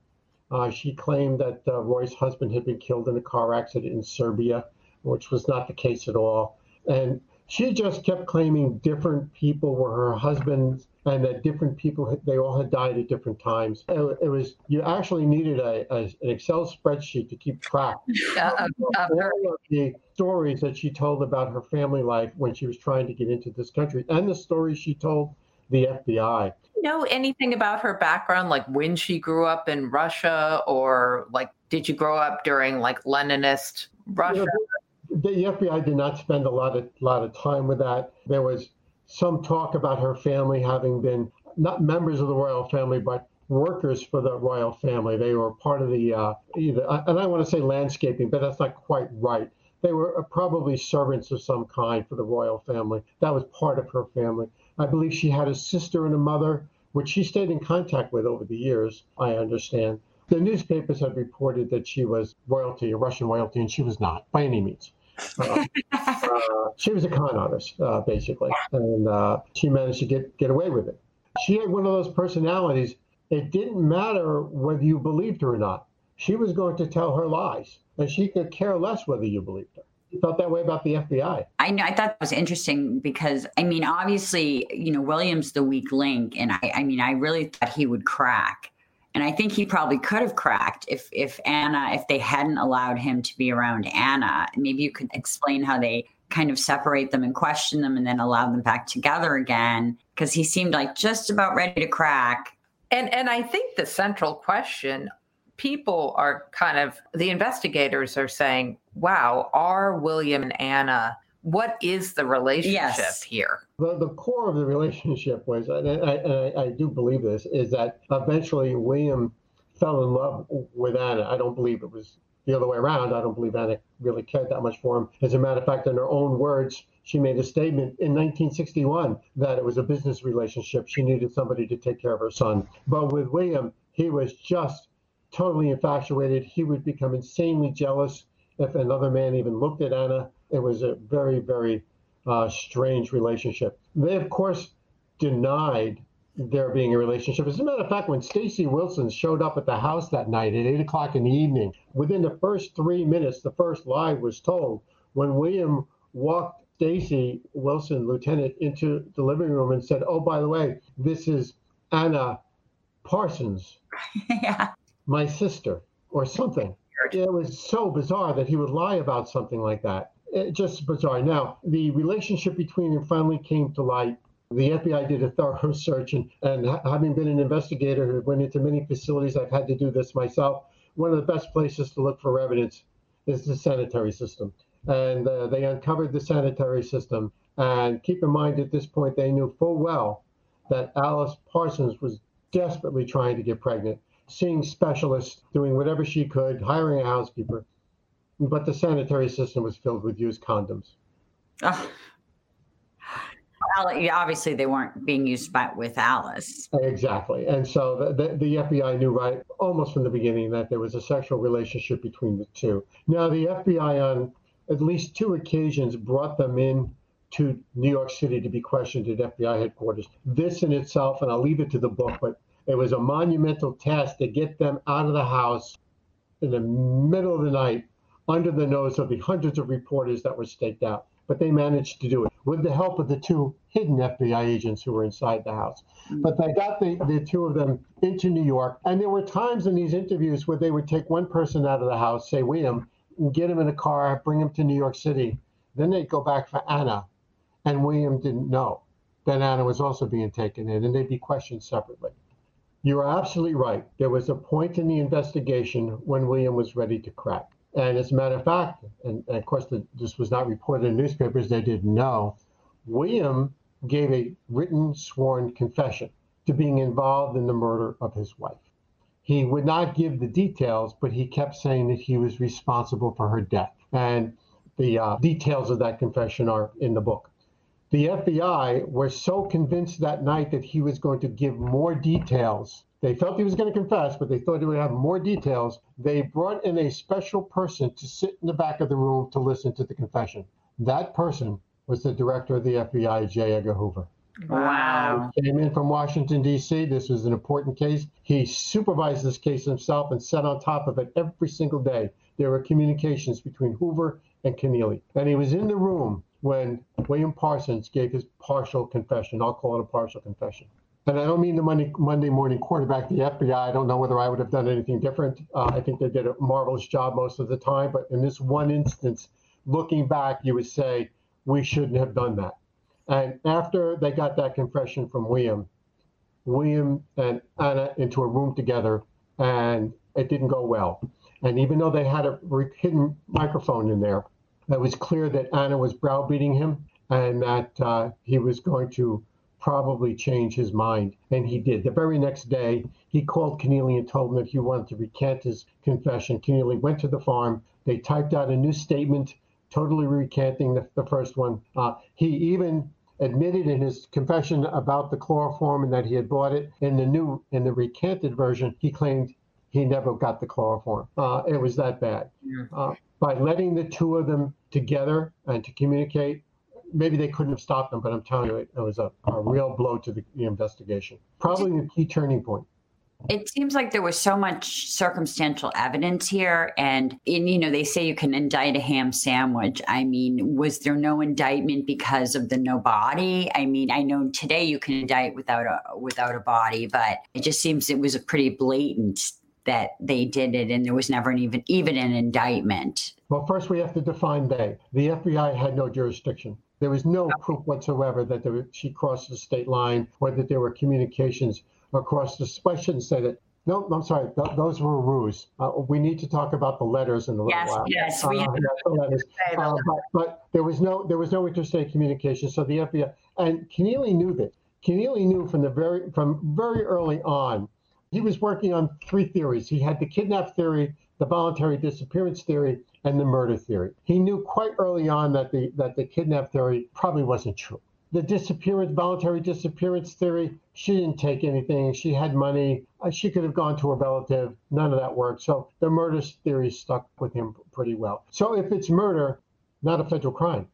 Uh, she claimed that uh, Roy's husband had been killed in a car accident in Serbia, which was not the case at all. And she just kept claiming different people were her husbands and that different people they all had died at different times. It, it was you actually needed a, a, an excel spreadsheet to keep track (laughs) uh, of all of the stories that she told about her family life when she was trying to get into this country and the stories she told the fbi know anything about her background like when she grew up in russia or like did you grow up during like leninist russia? You know, the FBI did not spend a lot of lot of time with that. There was some talk about her family having been not members of the royal family, but workers for the royal family. They were part of the uh, either, and I want to say landscaping, but that's not quite right. They were uh, probably servants of some kind for the royal family. That was part of her family. I believe she had a sister and a mother, which she stayed in contact with over the years. I understand. The newspapers had reported that she was royalty, a Russian royalty, and she was not by any means. Uh, she was a con artist, uh, basically, and uh, she managed to get get away with it. She had one of those personalities. It didn't matter whether you believed her or not. She was going to tell her lies, and she could care less whether you believed her. Felt that way about the FBI. I know. I thought that was interesting because I mean, obviously, you know, William's the weak link, and I, I mean, I really thought he would crack and I think he probably could have cracked if if Anna if they hadn't allowed him to be around Anna. Maybe you could explain how they kind of separate them and question them and then allow them back together again because he seemed like just about ready to crack. And and I think the central question people are kind of the investigators are saying, "Wow, are William and Anna what is the relationship yes. here? The, the core of the relationship was, and I, and I, I do believe this, is that eventually William fell in love with Anna. I don't believe it was the other way around. I don't believe Anna really cared that much for him. As a matter of fact, in her own words, she made a statement in 1961 that it was a business relationship. She needed somebody to take care of her son. But with William, he was just totally infatuated. He would become insanely jealous if another man even looked at Anna. It was a very, very uh, strange relationship. They, of course, denied there being a relationship. As a matter of fact, when Stacy Wilson showed up at the house that night at 8 o'clock in the evening, within the first three minutes, the first lie was told. When William walked Stacy Wilson, lieutenant, into the living room and said, Oh, by the way, this is Anna Parsons, (laughs) yeah. my sister, or something. It was so bizarre that he would lie about something like that. It, just bizarre. Now, the relationship between them finally came to light. The FBI did a thorough (laughs) search, and, and having been an investigator who went into many facilities, I've had to do this myself. One of the best places to look for evidence is the sanitary system. And uh, they uncovered the sanitary system. And keep in mind, at this point, they knew full well that Alice Parsons was desperately trying to get pregnant, seeing specialists, doing whatever she could, hiring a housekeeper. But the sanitary system was filled with used condoms. Oh. Obviously, they weren't being used by, with Alice. Exactly. And so the, the, the, FBI knew right almost from the beginning that there was a sexual relationship between the two. Now, the FBI, on at least two occasions, brought them in to New York City to be questioned at FBI headquarters. This in itself, and I'll leave it to the book, but it was a monumental task to get them out of the house in the middle of the night under the nose of the hundreds of reporters that were staked out. But they managed to do it with the help of the two hidden FBI agents who were inside the house. Mm. But they got the, the two of them into New York. And there were times in these interviews where they would take one person out of the house, say William, get him in a car, bring him to New York City. Then they'd go back for Anna. And William didn't know that Anna was also being taken in, and they'd be questioned separately. You are absolutely right. There was a point in the investigation when William was ready to crack. And as a matter of fact, and, and of course the, this was not reported in newspapers, they didn't know, William gave a written sworn confession to being involved in the murder of his wife. He would not give the details, but he kept saying that he was responsible for her death. And the uh, details of that confession are in the book. The FBI were so convinced that night that he was going to give more details. They felt he was going to confess, but they thought he would have more details. They brought in a special person to sit in the back of the room to listen to the confession. That person was the director of the FBI, J. Edgar Hoover. Wow. He came in from Washington, D.C. This was an important case. He supervised this case himself and sat on top of it every single day. There were communications between Hoover and Kenneally. And he was in the room when William Parsons gave his partial confession. I'll call it a partial confession. And I don't mean the Monday, Monday morning quarterback, the FBI. I don't know whether I would have done anything different. Uh, I think they did a marvelous job most of the time. But in this one instance, looking back, you would say, we shouldn't have done that. And after they got that confession from William, William and Anna into a room together, and it didn't go well. And even though they had a hidden microphone in there, it was clear that Anna was browbeating him and that uh, he was going to probably change his mind. And he did. The very next day, he called Kenneally and told him that he wanted to recant his confession. Kenneally went to the farm. They typed out a new statement, totally recanting the, the first one. Uh, he even admitted in his confession about the chloroform and that he had bought it. In the new, in the recanted version, he claimed he never got the chloroform. Uh, it was that bad. Uh, by letting the two of them together and to communicate, maybe they couldn't have stopped them, but I'm telling you, it, it was a, a, real blow to the, the investigation. Probably the key turning point. It seems like there was so much circumstantial evidence here, and in, you know they say you can indict a ham sandwich. I mean, was there no indictment because of the no body? I mean, I know today you can indict without a without a body, but it just seems it was a pretty blatant that they did it and there was never an even even an indictment. Well, first we have to define they. The FBI had no jurisdiction. There was no proof whatsoever that there, she crossed the state line or that there were communications across the. I shouldn't say that. No, I'm sorry. Th- those were ruse. Uh, we need to talk about the letters in the yes. Yes, we uh, the letters. Uh, but, but, there was no there was no interstate communication. So the FBI and Kenneally knew that. Kenneally knew from the very from very early on he was working on three theories. He had the kidnap theory, the voluntary disappearance theory, and the murder theory. He knew quite early on that the that the kidnap theory probably wasn't true. The disappearance, voluntary disappearance theory, she didn't take anything. She had money. Uh, she could have gone to a relative. None of that worked. So the murder theory stuck with him pretty well. So if it's murder, not a federal crime.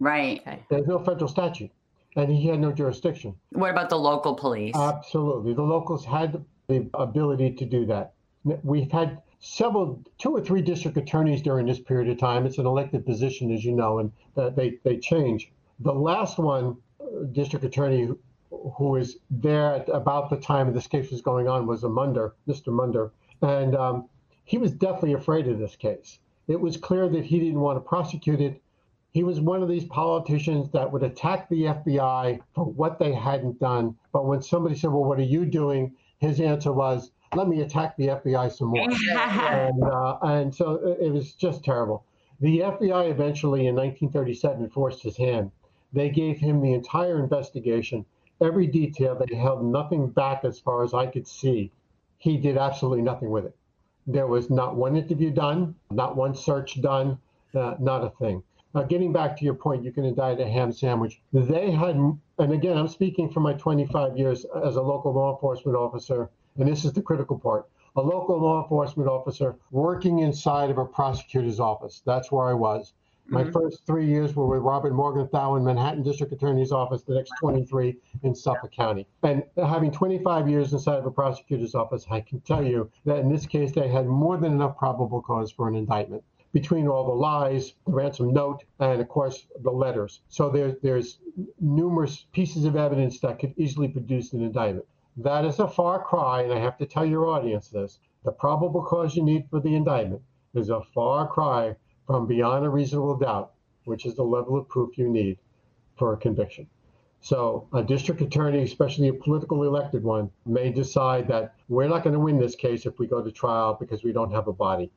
Right. There's no federal statute and he had no jurisdiction. What about the local police? Absolutely. The locals had the ability to do that. We've had several, two or three district attorneys during this period of time. It's an elected position, as you know, and uh, they, they change. The last one, uh, district attorney who was there at about the time this case was going on was a Munder, Mr. Munder. And um, he was definitely afraid of this case. It was clear that he didn't want to prosecute it. He was one of these politicians that would attack the FBI for what they hadn't done. But when somebody said, Well, what are you doing? His answer was, Let me attack the FBI some more. (laughs) and, uh, and so it was just terrible. The FBI eventually in 1937 forced his hand. They gave him the entire investigation, every detail. They held nothing back as far as I could see. He did absolutely nothing with it. There was not one interview done, not one search done, uh, not a thing. Now, getting back to your point, you can indict a ham sandwich. They had, and again, I'm speaking from my 25 years as a local law enforcement officer, and this is the critical part. A local law enforcement officer working inside of a prosecutor's office. That's where I was. My mm-hmm. first three years were with Robert Morgenthau in Manhattan District Attorney's Office, the next 23 in Suffolk County. And having 25 years inside of a prosecutor's office, I can tell you that in this case, they had more than enough probable cause for an indictment between all the lies, the ransom note, and of course the letters. So there, there's numerous pieces of evidence that could easily produce an indictment. That is a far cry, and I have to tell your audience this. The probable cause you need for the indictment is a far cry from beyond a reasonable doubt, which is the level of proof you need for a conviction. So a district attorney, especially a political elected one, may decide that we're not going to win this case if we go to trial because we don't have a body.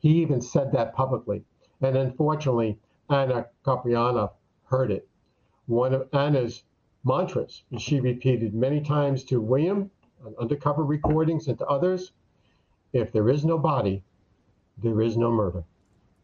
He even said that publicly. And unfortunately, Anna Capriano heard it. One of Anna's mantras, she repeated many times to William on undercover recordings and to others if there is no body, there is no murder.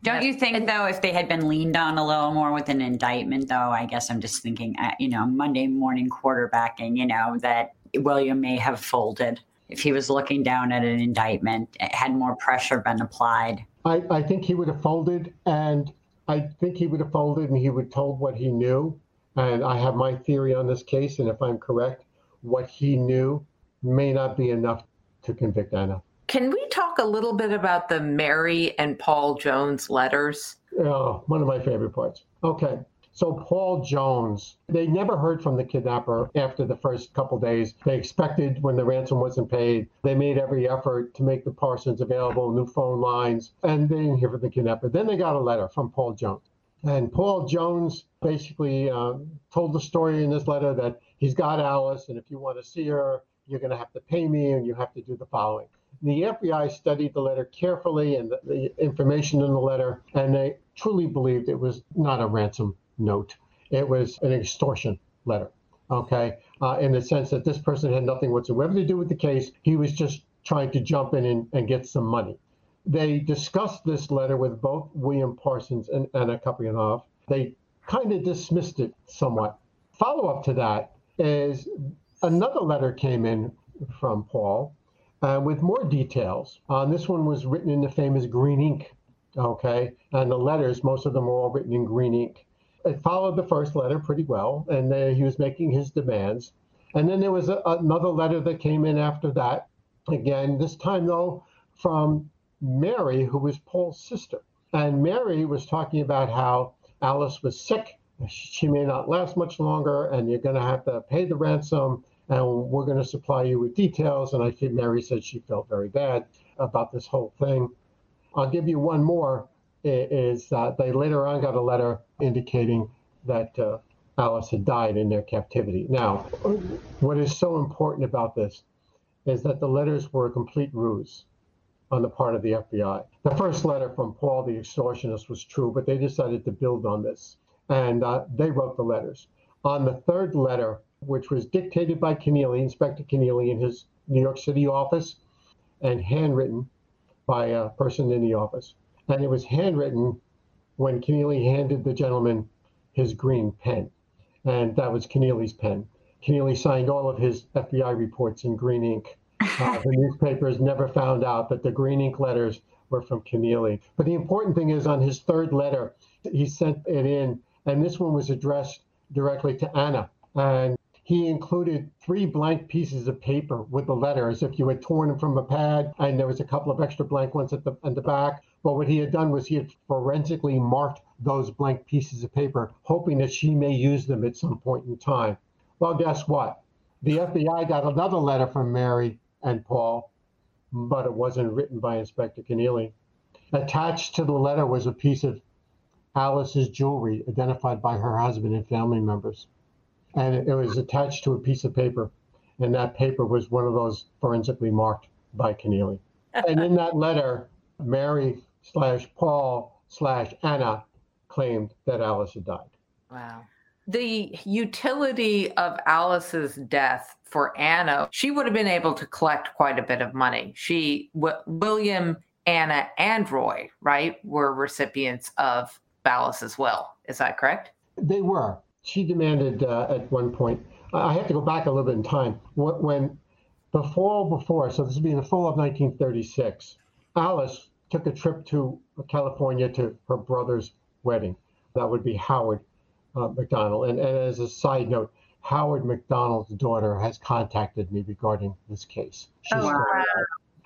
Don't you think, though, if they had been leaned on a little more with an indictment, though, I guess I'm just thinking, uh, you know, Monday morning quarterbacking, you know, that William may have folded if he was looking down at an indictment, had more pressure been applied. I, I think he would have folded, and I think he would have folded and he would have told what he knew. And I have my theory on this case, and if I'm correct, what he knew may not be enough to convict Anna. Can we talk a little bit about the Mary and Paul Jones letters? Oh, one of my favorite parts. Okay. So Paul Jones, they never heard from the kidnapper after the first couple days. They expected when the ransom wasn't paid. They made every effort to make the Parsons available, new phone lines, and they didn't hear from the kidnapper. Then they got a letter from Paul Jones. And Paul Jones basically uh, told the story in this letter that he's got Alice, and if you want to see her, you're going to have to pay me and you have to do the following. The FBI studied the letter carefully and the, the information in the letter, and they truly believed it was not a ransom note. It was an extortion letter, okay, uh, in the sense that this person had nothing whatsoever to do with the case. He was just trying to jump in and, and get some money. They discussed this letter with both William Parsons and Anna Kapianov. They kind of dismissed it somewhat. Follow up to that is another letter came in from Paul uh, with more details. Uh, this one was written in the famous green ink, okay? And the letters, most of them were all written in green ink. It followed the first letter pretty well, and he was making his demands. And then there was a, another letter that came in after that. Again, this time though, from Mary, who was Paul's sister. And Mary was talking about how Alice was sick. She may not last much longer, and you're going to have to pay the ransom and we're going to supply you with details. And I think Mary said she felt very bad about this whole thing. I'll give you one more. Is they later on got a letter indicating that uh, Alice had died in their captivity. Now, what is so important about this is that the letters were a complete ruse on the part of the FBI. The first letter from Paul, the extortionist, was true, but they decided to build on this. And uh, they wrote the letters. On the third letter, which was dictated by Keneally, Inspector Keneally, in his New York City office, and handwritten by a person in the office. And it was handwritten when Keneally handed the gentleman his green pen. And that was Keneally's pen. Keneally signed all of his FBI reports in green ink. Uh, the newspapers never found out that the green ink letters were from Keneally. But the important thing is on his third letter, he sent it in, and this one was addressed directly to Anna. And he included three blank pieces of paper with the letters if you had torn them from a pad and there was a couple of extra blank ones at the, at the back but what he had done was he had forensically marked those blank pieces of paper hoping that she may use them at some point in time well guess what the fbi got another letter from mary and paul but it wasn't written by Inspector Keneally. Attached to the letter was a piece of Alice's jewelry identified by her husband and family members. And it was attached to a piece of paper, and that paper was one of those forensically marked by Keneally. (laughs) and in that letter, Mary slash Paul slash Anna claimed that Alice had died. Wow. The utility of Alice's death for Anna, she would have been able to collect quite a bit of money. She, w- William, Anna, and Roy, right, were recipients of Alice's will. Is that correct? They were. She demanded uh, at one point. I have to go back a little bit in time. When fall before, so this would be in the fall of 1936, Alice took a trip to California to her brother's wedding. That would be Howard uh, McDonald. And, and as a side note, Howard McDonald's daughter has contacted me regarding this case. She's oh, wow.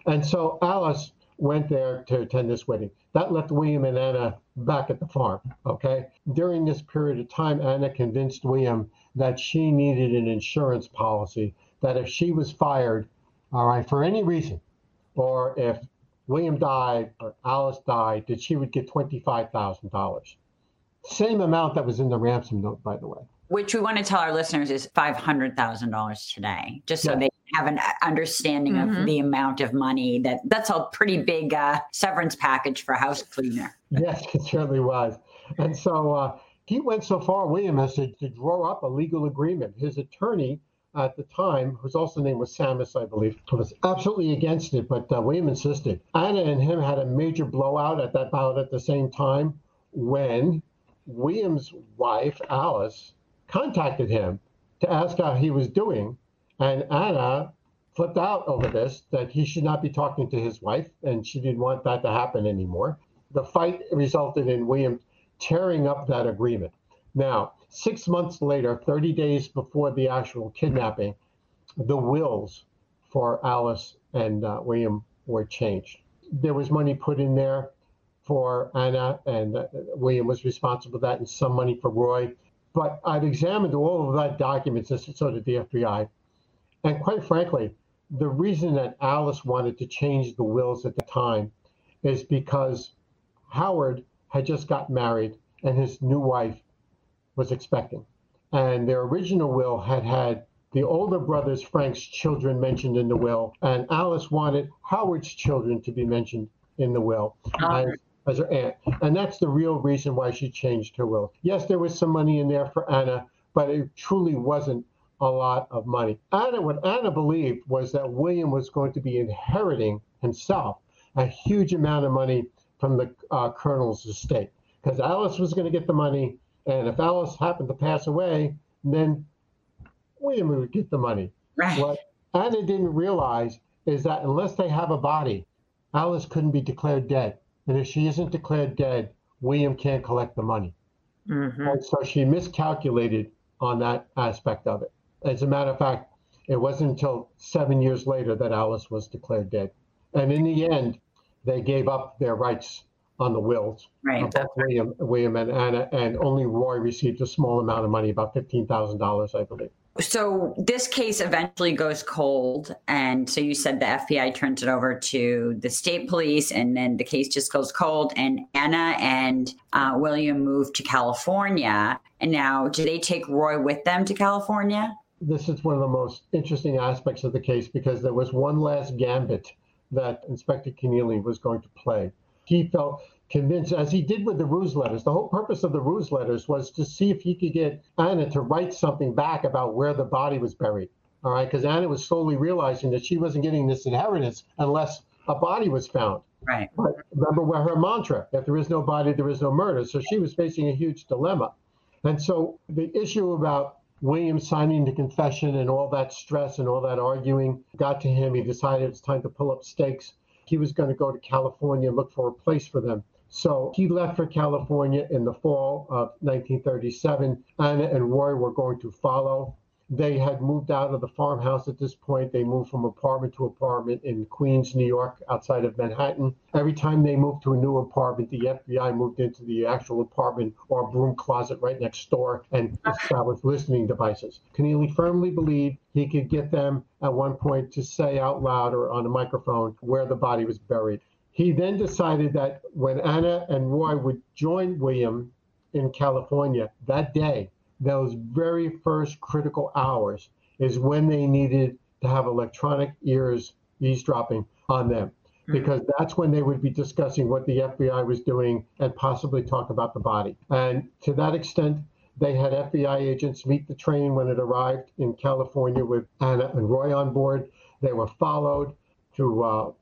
And so Alice went there to attend this wedding. That left William and Anna back at the farm. Okay. During this period of time, Anna convinced William that she needed an insurance policy, that if she was fired, all right, for any reason, or if William died or Alice died, that she would get $25,000. Same amount that was in the ransom note, by the way. Which we want to tell our listeners is $500,000 today, just so they have an understanding mm-hmm. of the amount of money that that's a pretty big uh, severance package for a house cleaner. yes, it certainly was. And so uh, he went so far, William, as to, to draw up a legal agreement. His attorney at the time, whose also name was Sammis, I believe, was absolutely against it, but uh, William insisted. Anna and him had a major blowout at that about at the same time when William's wife, Alice, contacted him to ask how he was doing. And Anna flipped out over this, that he should not be talking to his wife, and she didn't want that to happen anymore. The fight resulted in William tearing up that agreement. Now, six months later, 30 days before the actual kidnapping, the wills for Alice and uh, William were changed. There was money put in there for Anna, and uh, William was responsible for that, and some money for Roy. But I've examined all of that documents, and so did the FBI. And quite frankly, the reason that Alice wanted to change the wills at the time is because Howard had just got married and his new wife was expecting. And their original will had had the older brother's Frank's children mentioned in the will, and Alice wanted Howard's children to be mentioned in the will. As, as her aunt. And that's the real reason why she changed her will. Yes, there was some money in there for Anna, but it truly wasn't a lot of money. Anna, what Anna believed was that William was going to be inheriting himself a huge amount of money from the uh, colonel's estate because Alice was going to get the money, and if Alice happened to pass away, then William would get the money. Right. What Anna didn't realize is that unless they have a body, Alice couldn't be declared dead. And if she isn't declared dead, William can't collect the money. Mm-hmm. And so she miscalculated on that aspect of it. As a matter of fact, it wasn't until seven years later that Alice was declared dead. And in the end, they gave up their rights on the wills right. of both William, William and Anna, and only Roy received a small amount of money, about fifteen thousand dollars, I believe so this case eventually goes cold and so you said the fbi turns it over to the state police and then the case just goes cold and anna and uh, william moved to california and now do they take roy with them to california? This is one of the most interesting aspects of the case because there was one last gambit that inspector keneally was going to play. He felt convinced, as he did with the ruse letters. The whole purpose of the ruse letters was to see if he could get Anna to write something back about where the body was buried. All right, because Anna was slowly realizing that she wasn't getting this inheritance unless a body was found. Right. But remember where her mantra: if there is no body, there is no murder. So she was facing a huge dilemma. And so the issue about William signing the confession and all that stress and all that arguing got to him. He decided it's time to pull up stakes. He was going to go to California and look for a place for them. So he left for California in the fall of 1937. Anna and Roy were going to follow. They had moved out of the farmhouse at this point. They moved from apartment to apartment in Queens, New York, outside of Manhattan. Every time they moved to a new apartment, the FBI moved into the actual apartment or broom closet right next door and established listening devices. Keneally firmly believed he could get them at one point to say out loud or on a microphone where the body was buried. He then decided that when Anna and Roy would join William in California that day, those very first critical hours is when they needed to have electronic ears eavesdropping on them hmm. because that's when they would be discussing what the FBI was doing and possibly talk about the body. And to that extent, they had FBI agents meet the train when it arrived in California with Anna and Roy on board. They were followed to uh,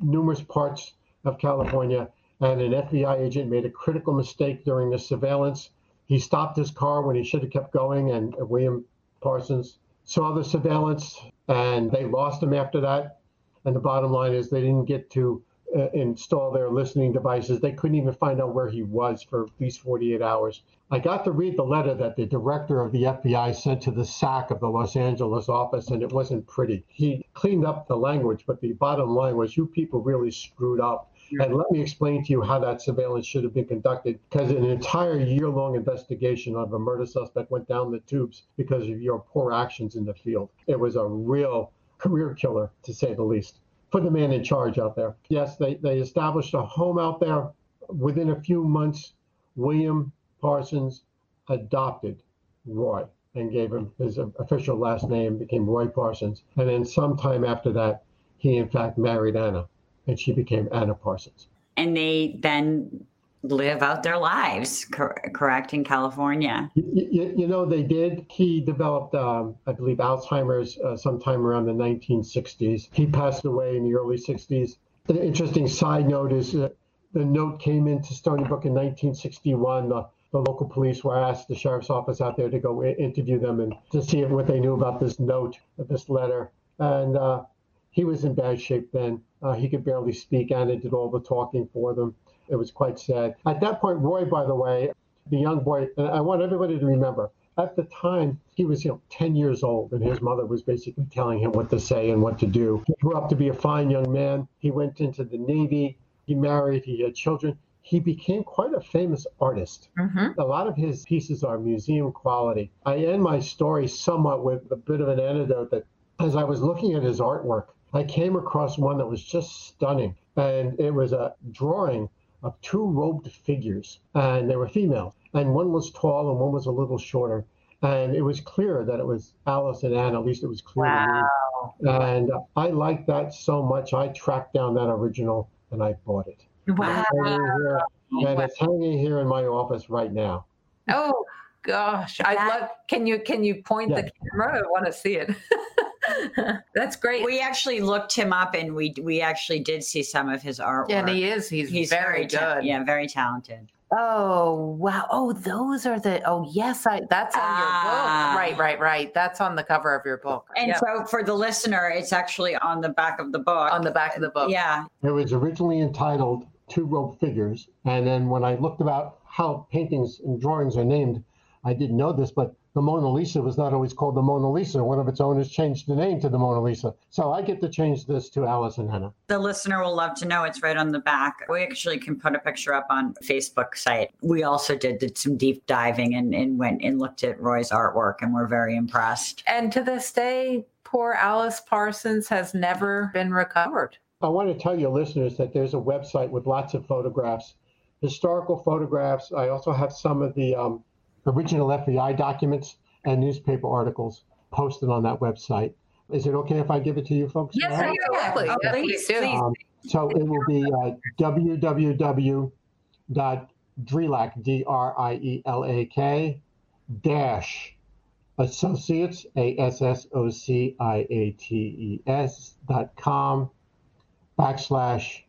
numerous parts of California, and an FBI agent made a critical mistake during the surveillance he stopped his car when he should have kept going, and William Parsons saw the surveillance, and they lost him after that. And the bottom line is they didn't get to uh, install their listening devices. They couldn't even find out where he was for at least 48 hours. I got to read the letter that the director of the FBI sent to the SAC of the Los Angeles office, and it wasn't pretty. He cleaned up the language, but the bottom line was you people really screwed up. And let me explain to you how that surveillance should have been conducted because an entire year long investigation of a murder suspect went down the tubes because of your poor actions in the field. It was a real career killer, to say the least, for the man in charge out there. Yes, they, they established a home out there. Within a few months, William Parsons adopted Roy and gave him his official last name, became Roy Parsons. And then sometime after that, he in fact married Anna and she became Anna Parsons. And they then live out their lives, cor- correct, in California. You, you, know, they did. He developed, um, I believe, Alzheimer's uh, sometime around the 1960s. He passed away in the early 60s. An interesting side note is that the note came into Stony Brook in 1961. The, the local police were asked, the sheriff's office out there, to go interview them and to see what they knew about this note, this letter. And uh, he was in bad shape then. Uh, he could barely speak, and it did all the talking for them. It was quite sad. At that point, Roy, by the way, the young boy, and I want everybody to remember, at the time, he was, you know, 10 years old, and his mother was basically telling him what to say and what to do. He grew up to be a fine young man. He went into the Navy. He married. He had children. He became quite a famous artist. Mm-hmm. A lot of his pieces are museum quality. I end my story somewhat with a bit of an anecdote that as I was looking at his artwork, I came across one that was just stunning. And it was a drawing of two robed figures, and they were female. And one was tall and one was a little shorter. And it was clear that it was Alice and Anne, at least it was clear. Wow. And I liked that so much, I tracked down that original and I bought it. Wow. And, and it's hanging here in my office right now. Oh gosh. I love can you can you point yeah. the camera? I want to see it. (laughs) (laughs) That's great. We actually looked him up, and we we actually did see some of his artwork. Yeah, and he is. He's, he's very, very good. Ta- yeah, very talented. Oh wow! Oh, those are the. Oh yes, I. That's on your book. Ah. Right, right, right. That's on the cover of your book. And yep. so, for the listener, it's actually on the back of the book. On the back of the book. Yeah. It was originally entitled Two Robed Figures, and then when I looked about how paintings and drawings are named, I didn't know this, but the Mona Lisa was not always called the Mona Lisa. One of its owners changed the name to the Mona Lisa. So I get to change this to Alice and Hannah. The listener will love to know it's right on the back. We actually can put a picture up on Facebook site. We also did, did some deep diving and, and went and looked at Roy's artwork and we're very impressed. And to this day, poor Alice Parsons has never been recovered. I want to tell your listeners that there's a website with lots of photographs, historical photographs. I also have some of the um, original FBI documents and newspaper articles posted on that website. Is it okay if I give it to you folks? Yes, right? exactly. Oh, please, please. Um, so it will be uh, www.drielak, D-R-I-E-L-A-K, dash associates, A-S-S-O-C-I-A-T-E-S dot com, backslash,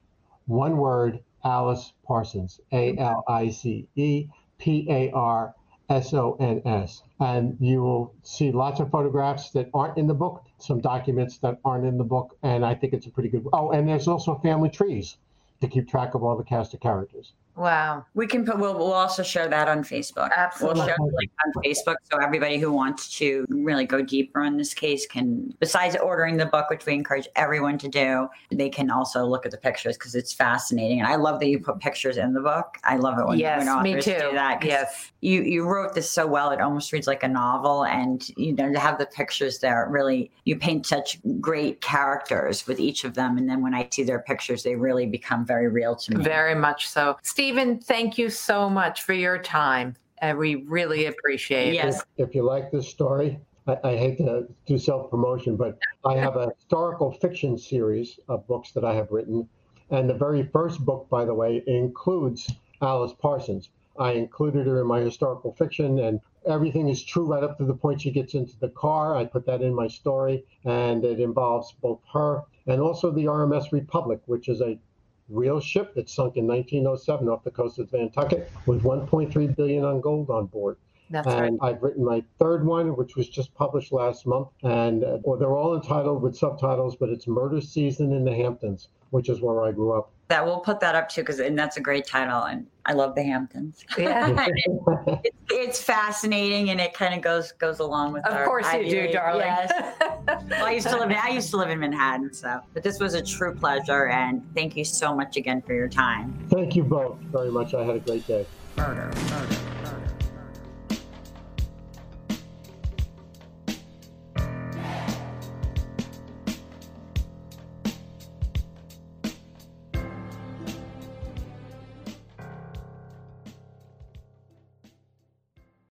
one word, Alice Parsons, A-L-I-C-E P-A-R S O N S. And you will see lots of photographs that aren't in the book, some documents that aren't in the book, and I think it's a pretty good. Oh, and there's also family trees to keep track of all the cast of characters. Wow. We can put, we'll, we'll also share that on Facebook. Absolutely. We'll share the link on Facebook so everybody who wants to really go deeper on this case can, besides ordering the book, which we encourage everyone to do, they can also look at the pictures because it's fascinating. And I love that you put pictures in the book. I love it when, Yes, when me authors too. do that. Yes. You, you wrote this so well, it almost reads like a novel. And, you know, to have the pictures there, really, you paint such great characters with each of them. And then when I see their pictures, they really become very real to me. Very much so. Steven, thank you so much for your time. And we really appreciate it. Yes. If you like this story, I, I hate to do self promotion, but I have a historical fiction series of books that I have written. And the very first book, by the way, includes Alice Parsons. I included her in my historical fiction, and everything is true right up to the point she gets into the car. I put that in my story, and it involves both her and also the RMS Republic, which is a real ship that sunk in 1907 off the coast of Nantucket with 1.3 billion on gold on board. That's right. And I've written my third one, which was just published last month. And uh, well, they're all entitled with subtitles, but it's Murder Season in the Hamptons, which is where I grew up. That we'll put that up too because and that's a great title and I love the Hamptons. (laughs) Yeah. it's, it's fascinating and it kind of goes goes along with. Of our course you do, ideas. darling. Yes. well, I used to live in I used to live in Manhattan, so but this was a true pleasure and thank you so much again for your time. Thank you both very much. I had a great day. Murder, murder.